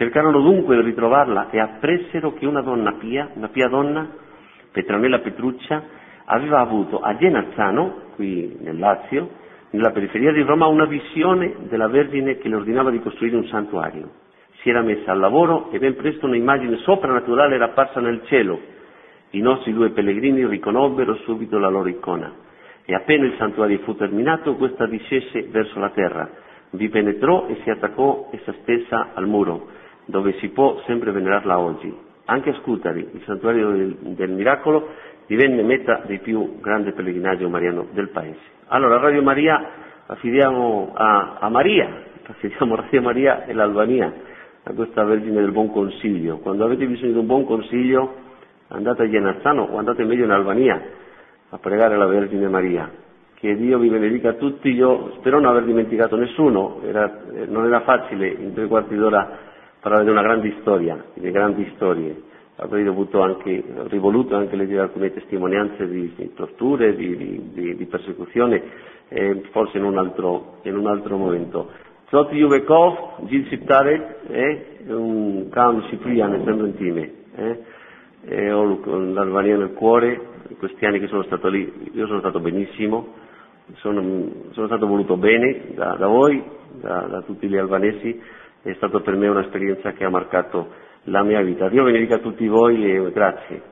[SPEAKER 3] Cercarono dunque di ritrovarla e appressero che una donna pia, una pia donna, Petronella Petruccia, aveva avuto a Genazzano, qui nel Lazio, nella periferia di Roma, una visione della Vergine che le ordinava di costruire un santuario. Si era messa al lavoro e ben presto un'immagine soprannaturale era apparsa nel cielo. I nostri due pellegrini riconobbero subito la loro icona e appena il santuario fu terminato, questa discese verso la terra, vi penetrò e si attaccò essa stessa al muro dove si può sempre venerarla oggi. Anche a Scutari, il santuario del, del miracolo, divenne meta del più grande pellegrinaggio mariano del paese. Allora, Radio Maria affidiamo a, a Maria, affidiamo Radio Maria e l'Albania, a questa Vergine del Buon Consiglio. Quando avete bisogno di un buon consiglio, andate a Genazzano o andate meglio in Albania a pregare la Vergine Maria. Che Dio vi benedica tutti, io spero non aver dimenticato nessuno, era, non era facile in tre quarti d'ora parlare di una grande storia, di grandi storie. Avrei dovuto anche, avrei voluto anche leggere alcune testimonianze di, di torture, di, di, di persecuzione, eh, forse in un altro, in un altro momento. Zot Juvekov, Gil Siptarek, è un cam cipriano, sembra intime. Eh? E ho l'Albania nel cuore, in questi anni che sono stato lì, io sono stato benissimo, sono, sono stato voluto bene da, da voi, da, da tutti gli albanesi, è stata per me un'esperienza che ha marcato la mia vita. Dio benedica tutti voi e grazie.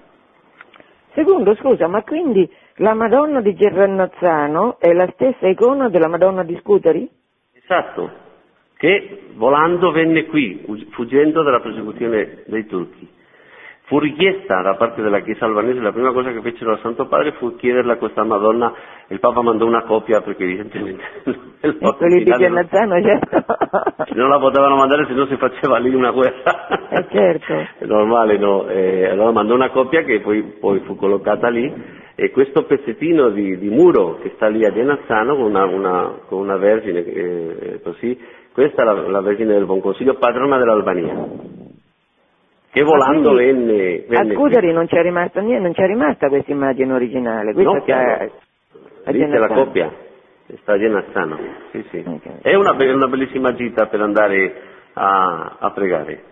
[SPEAKER 2] Secondo, scusa, ma quindi la Madonna di Gerrannazzano è la stessa icona della Madonna di Scutari?
[SPEAKER 3] Esatto, che volando venne qui, fuggendo dalla persecuzione dei turchi. Fu richiesta da parte della Chiesa albanese, la prima cosa che fecero al Santo Padre fu chiederla a questa Madonna, il Papa mandò una copia perché evidentemente
[SPEAKER 2] non, certo.
[SPEAKER 3] non la potevano [LAUGHS] mandare se non si faceva lì una guerra.
[SPEAKER 2] Eh certo.
[SPEAKER 3] È [LAUGHS] normale, no? Eh, allora mandò una copia che poi, poi, fu collocata lì e questo pezzettino di, di muro che sta lì a Genazzano con una, una, con una vergine eh, così questa è la, la Vergine del Buon Consiglio, padrona dell'Albania, che volando venne, venne...
[SPEAKER 2] A Scuderi non c'è rimasta niente, non c'è rimasta questa immagine originale, questa
[SPEAKER 3] No,
[SPEAKER 2] che ha...
[SPEAKER 3] Lì c'è la coppia, sta a Genazzano, sì sì.
[SPEAKER 2] Ok.
[SPEAKER 3] È una, una bellissima gita per andare a, a pregare.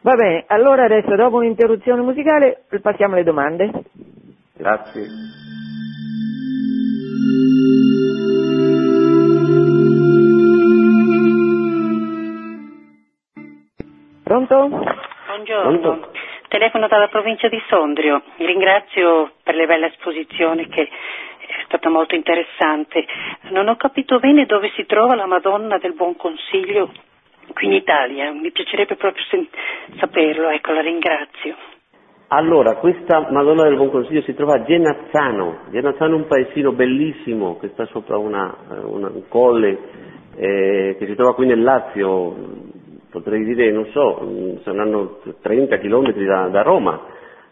[SPEAKER 2] Va bene, allora adesso dopo un'interruzione musicale passiamo alle domande.
[SPEAKER 3] Grazie.
[SPEAKER 2] Pronto?
[SPEAKER 4] Buongiorno,
[SPEAKER 3] Pronto?
[SPEAKER 4] telefono dalla provincia di Sondrio. Ringrazio per le belle esposizioni che è stata molto interessante. Non ho capito bene dove si trova la Madonna del Buon Consiglio qui in Italia. Mi piacerebbe proprio saperlo, ecco, la ringrazio.
[SPEAKER 3] Allora, questa Madonna del Buon Consiglio si trova a Genazzano. Genazzano è un paesino bellissimo che sta sopra una, eh, una- un colle eh, che si trova qui nel Lazio, potrei dire, non so, mm, saranno 30 chilometri da, da Roma.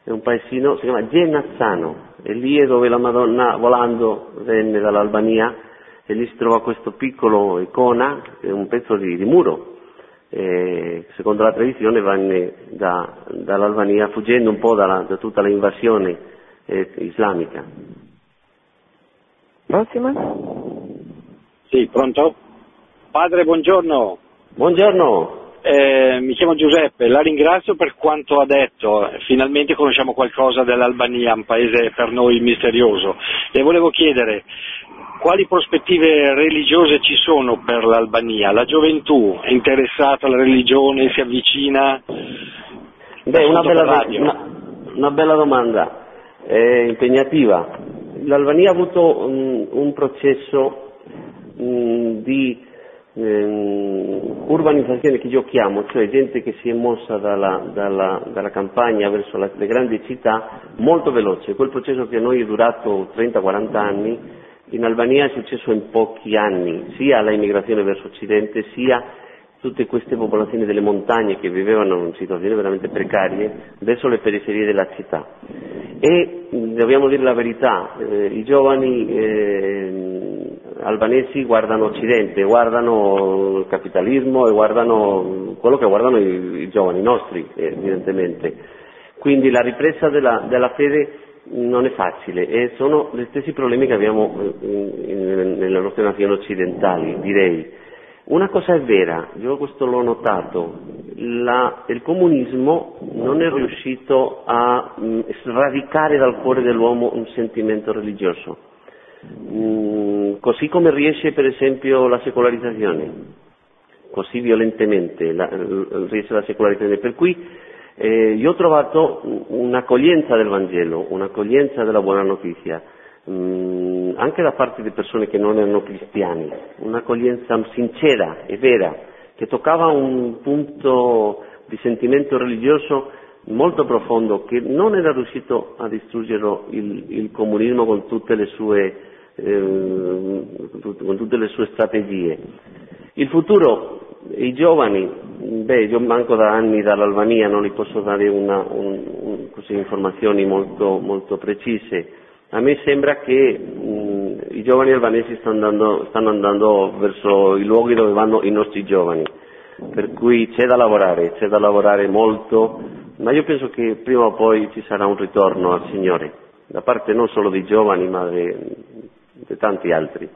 [SPEAKER 3] È un paesino, si chiama Genazzano, e lì è dove la Madonna volando venne dall'Albania e lì si trova questo piccolo icona, che è un pezzo di, di muro, eh, secondo la tradizione venne da- dall'Albania fuggendo un po' dalla- da tutta l'invasione eh, islamica.
[SPEAKER 2] Prossima?
[SPEAKER 5] Sì, pronto? Padre, buongiorno.
[SPEAKER 3] Buongiorno,
[SPEAKER 5] Eh, mi chiamo Giuseppe, la ringrazio per quanto ha detto. Finalmente conosciamo qualcosa dell'Albania, un paese per noi misterioso. Le volevo chiedere quali prospettive religiose ci sono per l'Albania? La gioventù è interessata alla religione, si avvicina?
[SPEAKER 3] Beh, una bella, una- una bella domanda, eh, impegnativa. L'Albania ha avuto un, un processo mm, di ehm, urbanizzazione che io chiamo, cioè gente che si è mossa dalla, dalla- dalla campagna verso la- le grandi città molto veloce. Quel processo che a noi è durato 30-40 anni, in Albania è successo in pochi anni, sia la immigrazione verso Occidente, sia tutte queste popolazioni delle montagne che vivevano in situazioni veramente precarie verso le periferie della città. E dobbiamo dire la verità, eh, i giovani eh, albanesi guardano Occidente, guardano il capitalismo e guardano quello che guardano i, i giovani nostri, evidentemente. Quindi la ripresa della, della fede non è facile e sono gli stessi problemi che abbiamo eh, in- in- nelle nostre nazioni occidentali, direi. Una cosa è vera, io questo l'ho notato, la- il comunismo non è riuscito a mh, sradicare dal cuore dell'uomo un sentimento religioso, Mm, così come riesce per esempio la secolarizzazione, così violentemente la- riesce la secolarizzazione. Per cui eh, io ho trovato un'accoglienza del Vangelo, un'accoglienza della buona notizia, mm, anche da parte di persone che non erano cristiani, un'accoglienza sincera e vera, che toccava un punto di sentimento religioso molto profondo che non era riuscito a distruggerlo il, il comunismo con tutte le sue eh, con tutte le sue strategie. Il futuro, i giovani, beh, io manco da anni dall'Albania, non li posso dare una, un- un- così, informazioni molto, molto precise. A me sembra che mh, i giovani albanesi stanno andando, stanno andando verso i luoghi dove vanno i nostri giovani, per cui c'è da lavorare, c'è da lavorare molto, ma io penso che prima o poi ci sarà un ritorno al Signore, da parte non solo dei giovani, ma di, di tanti altri.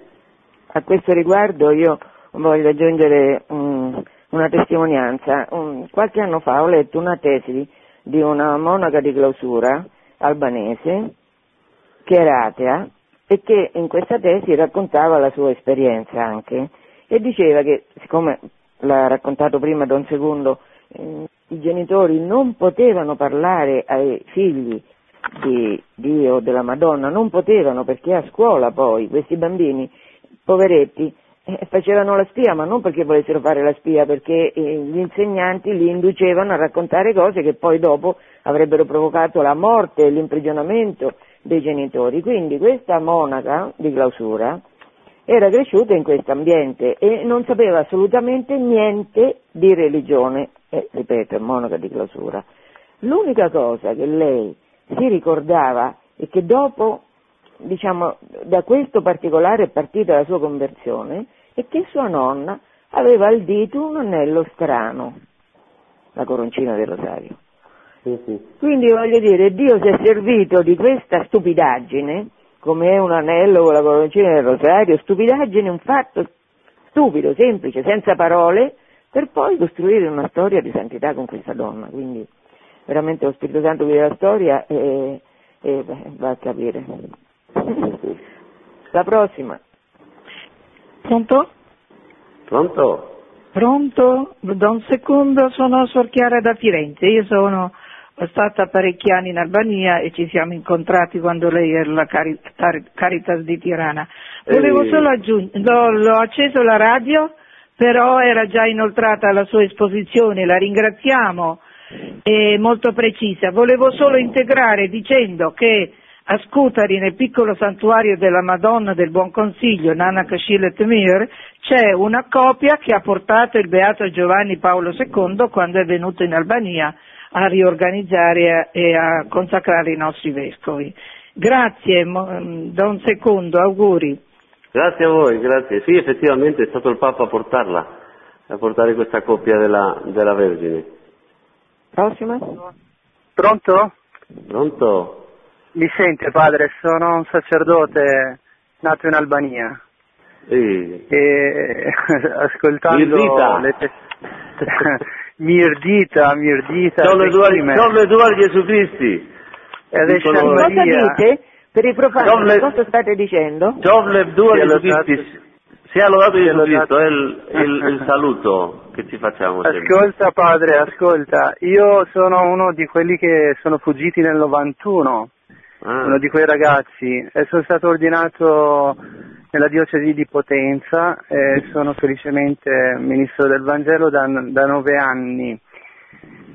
[SPEAKER 2] A questo riguardo io voglio aggiungere mm, una testimonianza. Un- qualche anno fa ho letto una tesi di, una monaca di clausura albanese che era atea e che in questa tesi raccontava la sua esperienza anche e diceva che, siccome l'ha raccontato prima Don Secondo, eh, i genitori non potevano parlare ai figli di Dio, della Madonna, non potevano perché a scuola poi questi bambini, poveretti, eh, facevano la spia, ma non perché volessero fare la spia, perché eh, gli insegnanti li inducevano a raccontare cose che poi dopo avrebbero provocato la morte e l'imprigionamento dei genitori. Quindi questa monaca di clausura era cresciuta in questo ambiente e non sapeva assolutamente niente di religione, e ripeto, monaca di clausura. L'unica cosa che lei si ricordava e che dopo, diciamo, da questo particolare è partita la sua conversione, è che sua nonna aveva al dito un anello strano, la coroncina del rosario. Quindi voglio dire, Dio si è servito di questa stupidaggine, come è un anello con la coroncina del rosario, stupidaggine, un fatto stupido, semplice, senza parole, per poi costruire una storia di santità con questa donna. Quindi veramente lo Spirito Santo vive la storia e, e beh, va a capire. [LAUGHS] La prossima.
[SPEAKER 6] Pronto?
[SPEAKER 3] Pronto?
[SPEAKER 6] Pronto? Da un secondo sono Suor Chiara da Firenze. Io sono stata parecchi anni in Albania e ci siamo incontrati quando lei era la Cari- Tar- Caritas di Tirana. Volevo
[SPEAKER 3] Ehi.
[SPEAKER 6] solo aggiungere, l'ho acceso la radio, però era già inoltrata la sua esposizione, la ringraziamo, è molto precisa. Volevo solo integrare dicendo che a Scutari, nel piccolo santuario della Madonna del Buon Consiglio, Nana Kashilet Mir, c'è una copia che ha portato il Beato Giovanni Paolo II quando è venuto in Albania a riorganizzare e a consacrare i nostri vescovi. Grazie, da un secondo, auguri.
[SPEAKER 3] Grazie a voi, grazie. Sì, effettivamente è stato il Papa a portarla, a portare questa coppia della, della Vergine.
[SPEAKER 2] Prossima?
[SPEAKER 7] Pronto?
[SPEAKER 3] Pronto?
[SPEAKER 7] Mi sente padre, sono un sacerdote nato in Albania
[SPEAKER 3] Sì.
[SPEAKER 7] e [LAUGHS] ascoltando
[SPEAKER 3] Mirdita.
[SPEAKER 7] le te- [LAUGHS] Mirdita, Mirdita,
[SPEAKER 3] Sono sono due Gesù Cristi.
[SPEAKER 7] e
[SPEAKER 2] Cosa dite? Per i profani, cosa state dicendo?
[SPEAKER 3] Due
[SPEAKER 7] Sia
[SPEAKER 3] al Gesù Cristi. Sia lodato Gesù Cristo, è il, il- [LAUGHS] il saluto che ci facciamo.
[SPEAKER 7] Ascolta padre, ascolta, io sono uno di quelli che sono fuggiti nel 91,
[SPEAKER 3] Ah,
[SPEAKER 7] uno di quei ragazzi e sono stato ordinato nella diocesi di Potenza e sono felicemente ministro del Vangelo da, da nove anni.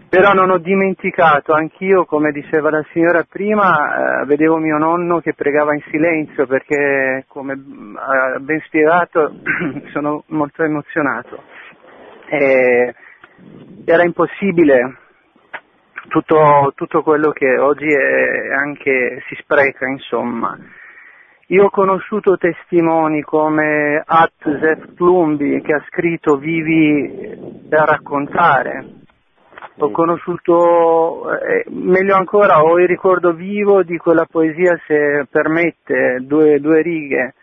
[SPEAKER 7] Però non ho dimenticato, anch'io, come diceva la signora prima, eh, vedevo mio nonno che pregava in silenzio perché, come ha ben spiegato, [CLEARS THROAT] sono molto emozionato. E era impossibile tutto, tutto quello che oggi è anche si spreca, insomma. Io ho conosciuto testimoni come Atzef Plumbi che ha scritto Vivi da raccontare. Ho conosciuto, eh, meglio ancora, ho il ricordo vivo di quella poesia, se permette, due, due righe.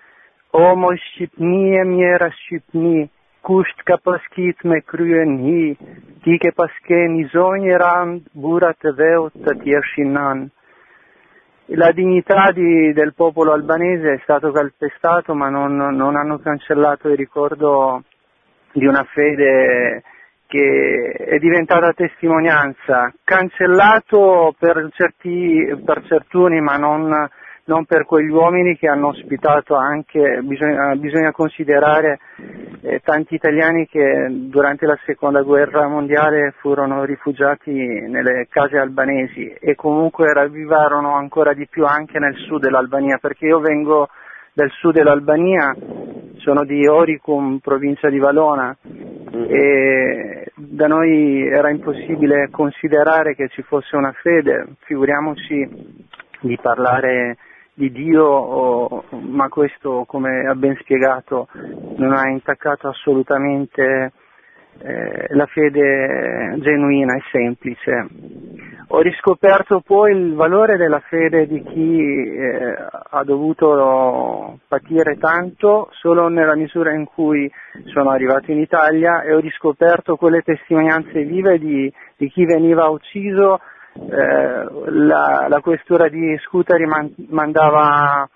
[SPEAKER 7] Omo shqipni e mjera shqipni, kusht ka paskit me kryen hi, ti ke paske një zonjë rand, burat e veut të tjeshin nan. La dignità di- del popolo albanese è stato calpestato, ma non, non hanno cancellato il ricordo di una fede che è diventata testimonianza, cancellato per, certi, per certuni, ma non, non per quegli uomini che hanno ospitato anche, bisogna, bisogna considerare eh, tanti italiani che durante la seconda guerra mondiale furono rifugiati nelle case albanesi e comunque ravvivarono ancora di più anche nel sud dell'Albania, perché io vengo dal sud dell'Albania, sono di Oricum, provincia di Valona, e da noi era impossibile considerare che ci fosse una fede, figuriamoci di parlare di Dio, ma questo, come ha ben spiegato, non ha intaccato assolutamente eh, la fede genuina e semplice. Ho riscoperto poi il valore della fede di chi eh, ha dovuto patire tanto solo nella misura in cui sono arrivato in Italia e ho riscoperto quelle testimonianze vive di, di chi veniva ucciso. Eh, la, la questura di Scutari man- mandava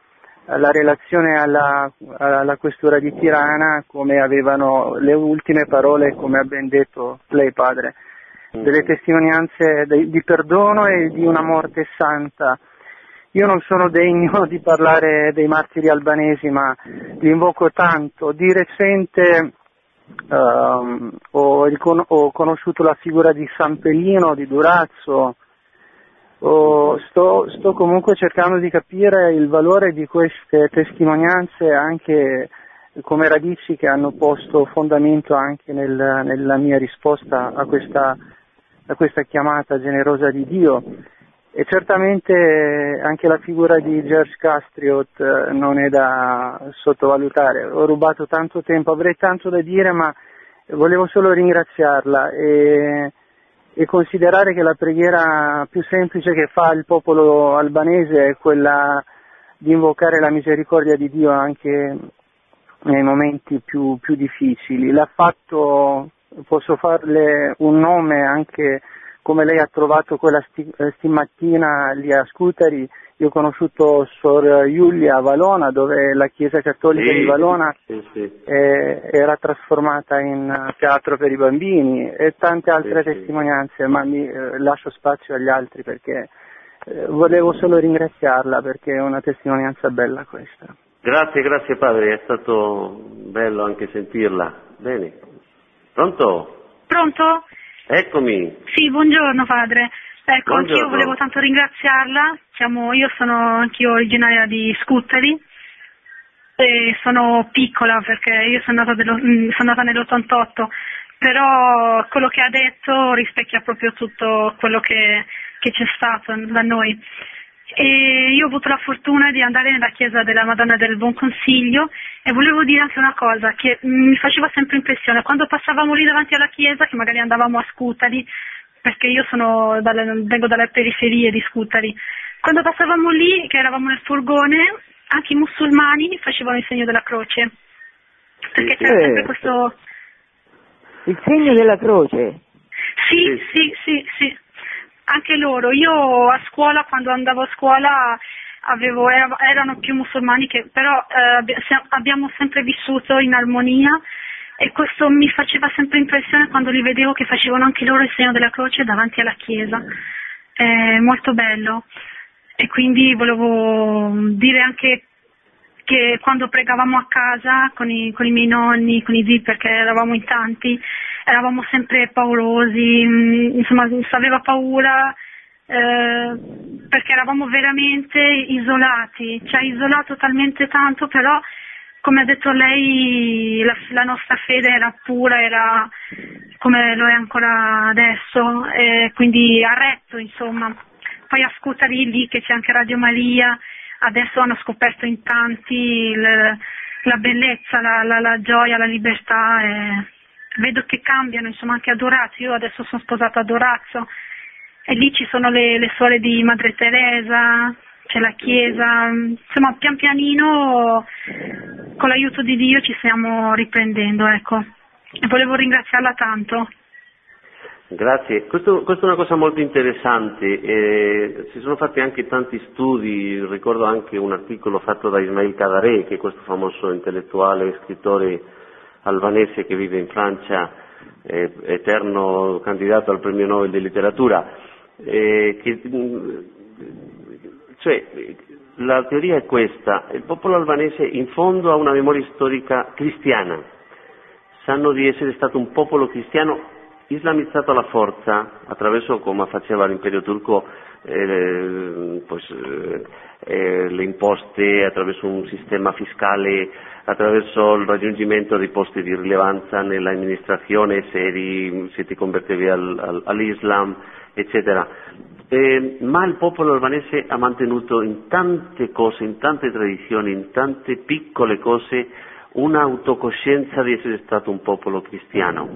[SPEAKER 7] la relazione alla, alla questura di Tirana come avevano le ultime parole, come ha ben detto lei padre, delle testimonianze di, di perdono e di una morte santa. Io non sono degno [LAUGHS] di parlare dei martiri albanesi, ma li invoco tanto. Di recente ehm, ho, ho conosciuto la figura di San Pelino, di Durazzo, Oh, sto, sto comunque cercando di capire il valore di queste testimonianze anche come radici che hanno posto fondamento anche nel- nella mia risposta a questa, a questa chiamata generosa di Dio. E certamente anche la figura di George Castriot eh, non è da sottovalutare. Ho rubato tanto tempo, avrei tanto da dire, ma volevo solo ringraziarla e, e considerare che la preghiera più semplice che fa il popolo albanese è quella di invocare la misericordia di Dio anche nei momenti più, più difficili. L'ha fatto, posso farle un nome anche come lei ha trovato quella sti, stamattina lì a Scutari, io ho conosciuto Sor Giulia a Valona dove la Chiesa Cattolica
[SPEAKER 3] Sì,
[SPEAKER 7] di Valona
[SPEAKER 3] sì, sì.
[SPEAKER 7] eh, era trasformata in teatro per i bambini e tante altre
[SPEAKER 3] Sì, sì.
[SPEAKER 7] testimonianze, ma mi eh, lascio spazio agli altri perché eh, volevo solo ringraziarla perché è una testimonianza bella questa.
[SPEAKER 3] Grazie, grazie padre, è stato bello anche sentirla. Bene. Pronto?
[SPEAKER 8] Pronto?
[SPEAKER 3] Eccomi.
[SPEAKER 8] Sì, buongiorno padre. Ecco, anch'io
[SPEAKER 3] Buongiorno.
[SPEAKER 8] volevo tanto ringraziarla. Siamo- io sono anch'io originaria di Scutteri e sono piccola perché io sono nata, dello- mm, sono nata nell'88, però quello che ha detto rispecchia proprio tutto quello che, che c'è stato da noi. E io ho avuto la fortuna di andare nella chiesa della Madonna del Buon Consiglio e volevo dire anche una cosa che mi faceva sempre impressione, quando passavamo lì davanti alla chiesa, che magari andavamo a Scutari, perché io sono dalle- vengo dalle periferie di Scutari, quando passavamo lì, che eravamo nel furgone, anche i musulmani facevano il segno della croce, perché c'era
[SPEAKER 2] sì.
[SPEAKER 8] sempre questo...
[SPEAKER 2] Il segno della croce.
[SPEAKER 8] Sì, sì, sì, sì, anche loro. Io a scuola, quando andavo a scuola, avevo- era- erano più musulmani, che, però eh, abbiamo sempre vissuto in armonia e questo mi faceva sempre impressione quando li vedevo che facevano anche loro il segno della croce davanti alla chiesa. È molto bello. E quindi volevo dire anche che quando pregavamo a casa con i, con i miei nonni, con i zii, perché eravamo in tanti, eravamo sempre paurosi, mm, insomma si aveva paura eh, perché eravamo veramente isolati, ci ha isolato talmente tanto, però come ha detto lei la, la nostra fede era pura, era come lo è ancora adesso, e quindi ha retto insomma. Poi a Scutari lì che c'è anche Radio Maria, adesso hanno scoperto in tanti il- la bellezza, la, la- la gioia, la libertà e vedo che cambiano, insomma anche ad Orazio, io adesso sono sposata ad Orazio e lì ci sono le, le suore di Madre Teresa, c'è la chiesa, insomma pian pianino con l'aiuto di Dio ci stiamo riprendendo, ecco. E volevo ringraziarla tanto.
[SPEAKER 3] Grazie, Questo- questa è una cosa molto interessante, eh, si sono fatti anche tanti studi, ricordo anche un articolo fatto da Ismail Kadare, che è questo famoso intellettuale e scrittore albanese che vive in Francia, eh, eterno candidato al premio Nobel di letteratura, eh, che, cioè, la teoria è questa, il popolo albanese in fondo ha una memoria storica cristiana, sanno di essere stato un popolo cristiano islamizzato alla forza attraverso come faceva l'imperio turco eh, pues, eh, eh, le imposte, attraverso un sistema fiscale, attraverso il raggiungimento dei posti di rilevanza nell'amministrazione se, eri, se ti convertevi al- al- all'Islam, eccetera. Eh, ma il popolo albanese ha mantenuto in tante cose, in tante tradizioni, in tante piccole cose, un'autocoscienza di essere stato un popolo cristiano.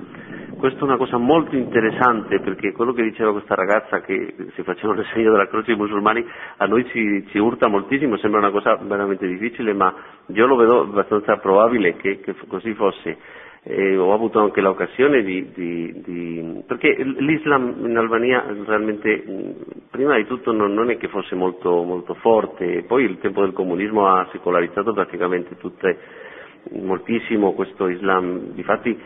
[SPEAKER 3] Questa è una cosa molto interessante perché quello che diceva questa ragazza che si facevano il segno della croce ai musulmani a noi ci, ci urta moltissimo, sembra una cosa veramente difficile, ma io lo vedo abbastanza probabile che, che così fosse. Eh, ho avuto anche l'occasione di, di- di- perché l'Islam in Albania realmente prima di tutto non, non è che fosse molto, molto forte, poi il tempo del comunismo ha secolarizzato praticamente tutte, moltissimo questo Islam, difatti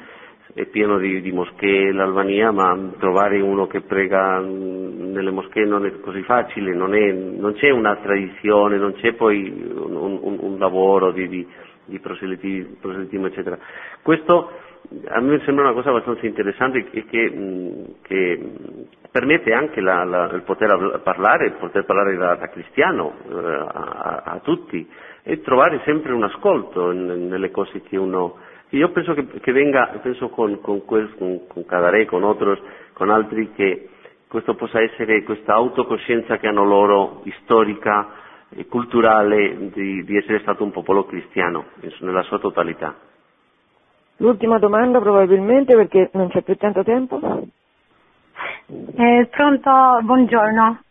[SPEAKER 3] è pieno di, di moschee l'Albania, ma trovare uno che prega mh, nelle moschee non è così facile, non, è- non c'è una tradizione, non c'è poi un, un- un lavoro di, di- di proseliti- proselitismo, eccetera. Questo a me sembra una cosa abbastanza interessante e che, mh, che, permette anche la- la- il poter parlare, il poter parlare da, da cristiano eh, a, a tutti e trovare sempre un ascolto nelle cose che uno io penso che, che venga, penso con, con, quel- con, con Cadaré, con, otros, con altri, che questo possa essere questa autocoscienza che hanno loro, storica e culturale, di, di essere stato un popolo cristiano nella sua totalità.
[SPEAKER 2] L'ultima domanda probabilmente perché non c'è più tanto tempo.
[SPEAKER 9] Eh, pronto, buongiorno.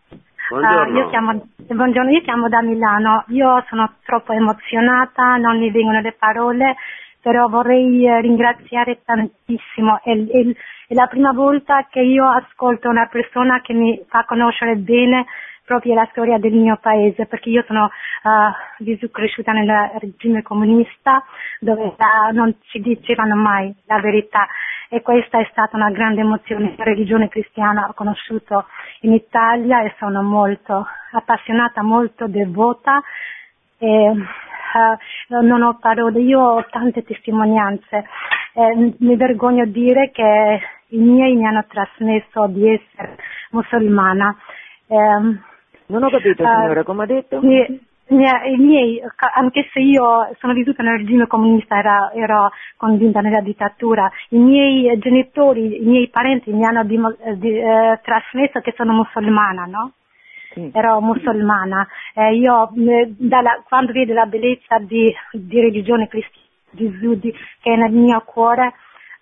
[SPEAKER 3] Buongiorno.
[SPEAKER 9] Ah, io, chiamo, buongiorno, io chiamo da Milano, io sono troppo emozionata, non mi vengono le parole, però vorrei eh, ringraziare tantissimo. È, è- è la prima volta che io ascolto una persona che mi fa conoscere bene proprio la storia del mio paese, perché io sono visu- cresciuta nel regime comunista dove la- non ci dicevano mai la verità e questa è stata una grande emozione. La religione cristiana ho conosciuto in Italia e sono molto appassionata, molto devota e eh, non ho parole, io ho tante testimonianze. Eh, mi vergogno di dire che i miei mi hanno trasmesso di essere musulmana. Ehm,
[SPEAKER 2] Non ho capito
[SPEAKER 9] eh,
[SPEAKER 2] signora, come ha detto?
[SPEAKER 9] i- i- miei, anche se io sono vissuta nel regime comunista, era- ero convinta nella dittatura, i miei genitori, i miei parenti mi hanno dimo- eh, di- eh, trasmesso che sono musulmana, no?
[SPEAKER 2] Sì.
[SPEAKER 9] ero musulmana. Eh, io eh, dalla- quando vedo la bellezza di, di religione cristiana di Gesù di- che è nel mio cuore,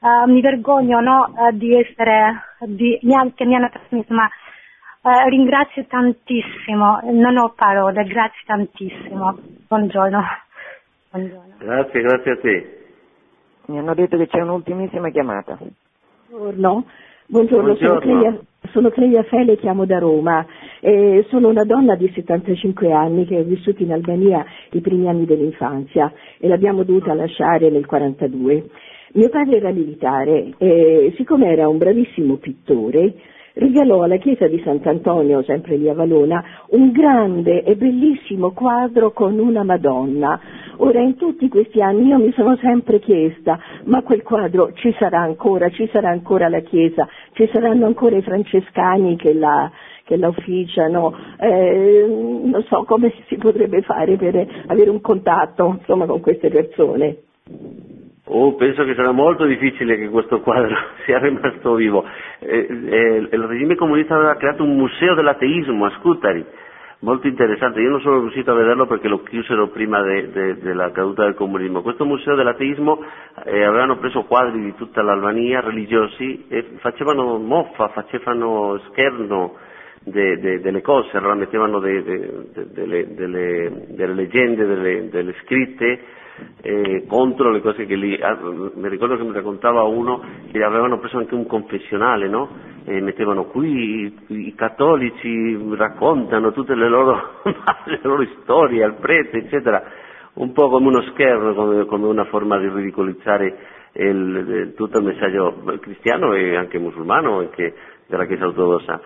[SPEAKER 9] eh, mi vergogno no, eh, di essere, di, che mi hanno trasmesso, ma eh, ringrazio tantissimo, non ho parole, grazie tantissimo. Buongiorno. Buongiorno.
[SPEAKER 3] Grazie, grazie a te.
[SPEAKER 2] Mi hanno detto che c'è un'ultimissima chiamata.
[SPEAKER 10] Buongiorno, buongiorno, sono
[SPEAKER 3] Buongiorno.
[SPEAKER 10] Cleia, sono Cleia Fele, chiamo da Roma. Eh, sono una donna di 75 anni che ha vissuto in Albania i primi anni dell'infanzia e l'abbiamo dovuta lasciare nel 42. Mio padre era militare e siccome era un bravissimo pittore, regalò alla chiesa di Sant'Antonio, sempre lì a Valona, un grande e bellissimo quadro con una Madonna. Ora, in tutti questi anni io mi sono sempre chiesta, ma quel quadro ci sarà ancora, ci sarà ancora la chiesa, ci saranno ancora i francescani che la, che la ufficiano, eh, non so come si potrebbe fare per avere un contatto, insomma, con queste persone.
[SPEAKER 3] Oh, penso che sarà molto difficile che questo quadro [LAUGHS] sia rimasto vivo. Eh, eh, il regime comunista aveva creato un museo dell'ateismo a Scutari, molto interessante. Io non sono riuscito a vederlo perché lo chiusero prima de- de- della caduta del comunismo. Questo museo dell'ateismo eh, avevano preso quadri di tutta l'Albania religiosi e facevano moffa, facevano scherno de- de- delle cose, allora mettevano de- de- de- delle, delle- delle leggende, delle, delle scritte eh, contro le cose che lì, ah, mi ricordo che mi raccontava uno che avevano preso anche un confessionale, no? E mettevano qui i, cattolici raccontano tutte le loro, [LAUGHS] le loro storie al prete, eccetera, un po' come uno scherno, come, come una forma di ridicolizzare il- tutto il messaggio cristiano e anche musulmano, anche della Chiesa ortodossa.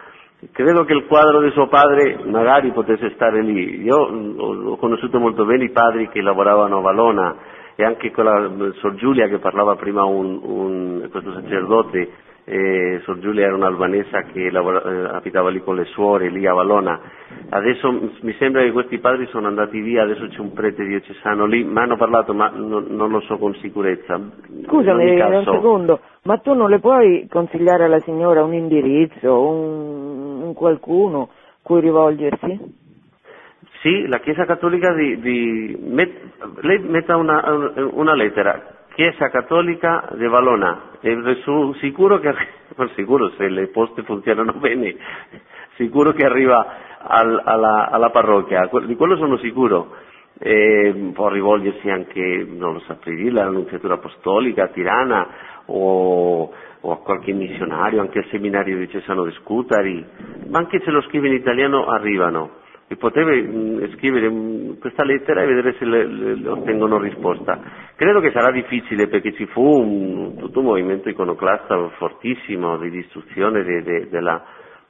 [SPEAKER 3] Credo che il quadro di suo padre magari potesse stare lì. Io mm, ho, conosciuto molto bene i padri che lavoravano a Valona e anche quella mm, Sor Giulia che parlava prima un, un- questo sacerdote, eh, Sor Giulia era un'albanesa che lavora- eh, abitava lì con le suore, lì a Valona. Adesso mi sembra che questi padri sono andati via, adesso c'è un prete diocesano lì, mi hanno parlato ma non, non lo so con sicurezza.
[SPEAKER 2] Scusami un secondo, ma tu non le puoi consigliare alla signora un indirizzo, un, un qualcuno cui rivolgersi?
[SPEAKER 3] Sì, la Chiesa Cattolica di, di- met- lei metta una, una lettera, Chiesa Cattolica di Valona, e sicuro che, [LAUGHS] sicuro se le poste funzionano [LAUGHS] bene, sicuro che arriva al- alla, alla parrocchia, di quello sono sicuro. E può rivolgersi anche, non lo saprei dire, all'annunziatura apostolica a Tirana o, o a qualche missionario, anche al seminario di Cesano Scutari, ma anche se lo scrive in italiano arrivano e potevi mh, scrivere mh, questa lettera e vedere se le, le- ottengono risposta. Credo che sarà difficile perché ci fu un, tutto un movimento iconoclasta fortissimo di distruzione de- de- della-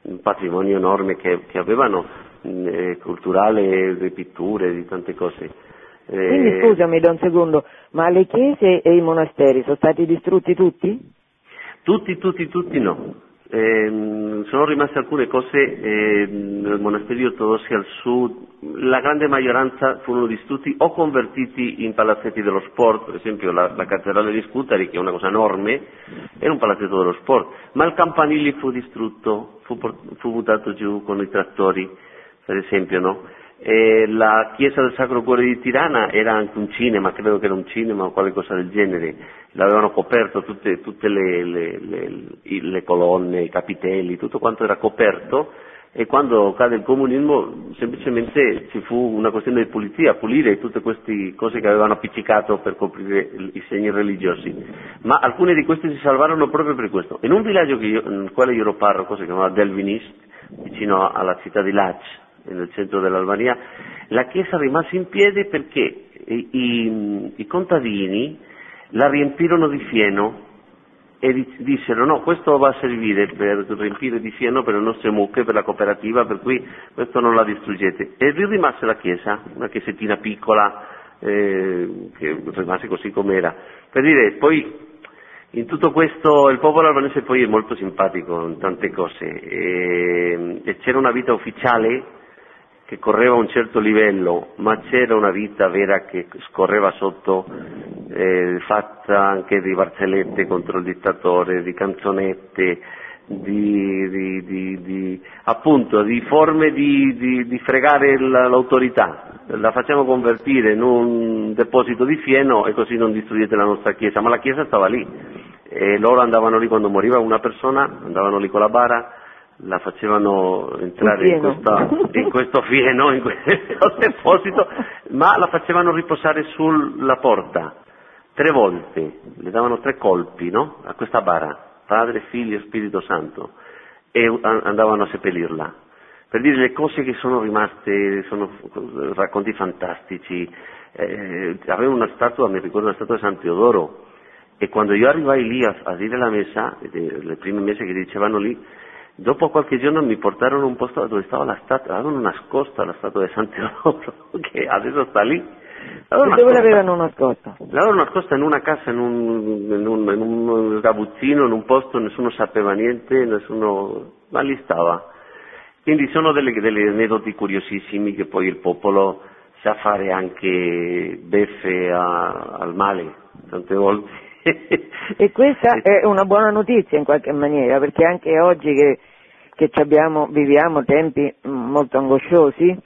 [SPEAKER 3] un patrimonio enorme che, che avevano mh, eh, culturale, di pitture, di tante cose. Eh,
[SPEAKER 2] Quindi scusami da un secondo, ma le chiese e i monasteri sono stati distrutti tutti?
[SPEAKER 3] Tutti, tutti, tutti no. Ehm, sono rimaste alcune cose ehm, nel monasteri ortodossi al sud, la grande maggioranza furono distrutti o convertiti in palazzetti dello sport, per esempio la, la cattedrale di Scutari, che è una cosa enorme, era un palazzetto dello sport, ma il campanile fu distrutto, fu, fu buttato giù con i trattori, per esempio, no? E la chiesa del Sacro Cuore di Tirana era anche un cinema, credo che era un cinema o qualcosa del genere, l'avevano coperto tutte, tutte le, le, le, le colonne, i capitelli, tutto quanto era coperto. E quando cade il comunismo semplicemente ci fu una questione di pulizia, pulire tutte queste cose che avevano appiccicato per coprire i segni religiosi, ma alcune di queste si salvarono proprio per questo. In un villaggio io, nel quale io ero parroco, si chiamava Delvinist, vicino alla città di Lac, nel centro dell'Albania, la chiesa rimase in piedi perché i, i, i contadini la riempirono di fieno e dissero no, questo va a servire per riempire di fieno per le nostre mucche, per la cooperativa, per cui questo non la distruggete. E lì rimase la chiesa, una chiesettina piccola, eh, che rimase così com'era. Per dire, poi in tutto questo il popolo albanese poi è molto simpatico in tante cose e, e c'era una vita ufficiale che correva a un certo livello, ma c'era una vita vera che scorreva sotto, eh, fatta anche di barzellette contro il dittatore, di canzonette, di, di, di, di appunto, forme di, fregare l'autorità. La facciamo convertire in un deposito di fieno e così non distruggete la nostra chiesa, ma la chiesa stava lì e loro andavano lì quando moriva una persona, andavano lì con la bara la facevano entrare in, questa, in, questo fieno, in questo [LAUGHS] deposito, ma la facevano riposare sulla porta tre volte, le davano tre colpi no? a questa bara, Padre, Figlio e Spirito Santo, e andavano a seppellirla. Per dire le cose che sono rimaste, sono racconti fantastici. Eh, aveva una statua, mi ricordo una statua di San Teodoro, e quando io arrivai lì a, a dire la messa, le prime messe che dicevano lì, Dopo qualche giorno mi portarono un posto dove stava la statua, avevano nascosta la statua di San Teodoro, [LAUGHS] che adesso sta lì.
[SPEAKER 2] Dove nascosta. l'avevano nascosta?
[SPEAKER 3] L'avevano nascosta in una casa, in un, in un, in un gabuzzino, in un posto, nessuno sapeva niente, nessuno... ma lì stava. Quindi sono delle, delle aneddoti curiosissimi che poi il popolo sa fare anche beffe a, al male, tante volte.
[SPEAKER 2] e questa [LAUGHS] è una buona notizia in qualche maniera, perché anche oggi che che abbiamo, viviamo tempi molto angosciosi,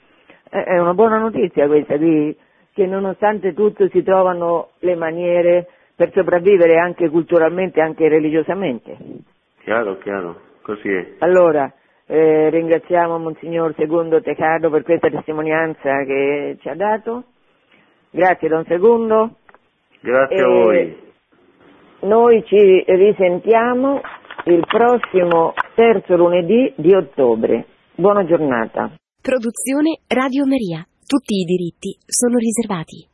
[SPEAKER 2] è una buona notizia questa di, che nonostante tutto si trovano le maniere per sopravvivere anche culturalmente, anche religiosamente.
[SPEAKER 3] Chiaro, chiaro, così è.
[SPEAKER 2] Allora, eh, ringraziamo Monsignor Segundo Tecado per questa testimonianza che ci ha dato. Grazie Don Segundo.
[SPEAKER 3] Grazie e a voi.
[SPEAKER 2] Noi ci risentiamo il prossimo terzo lunedì di ottobre. Buona giornata.
[SPEAKER 1] Produzione Radio Maria. Tutti i diritti sono riservati.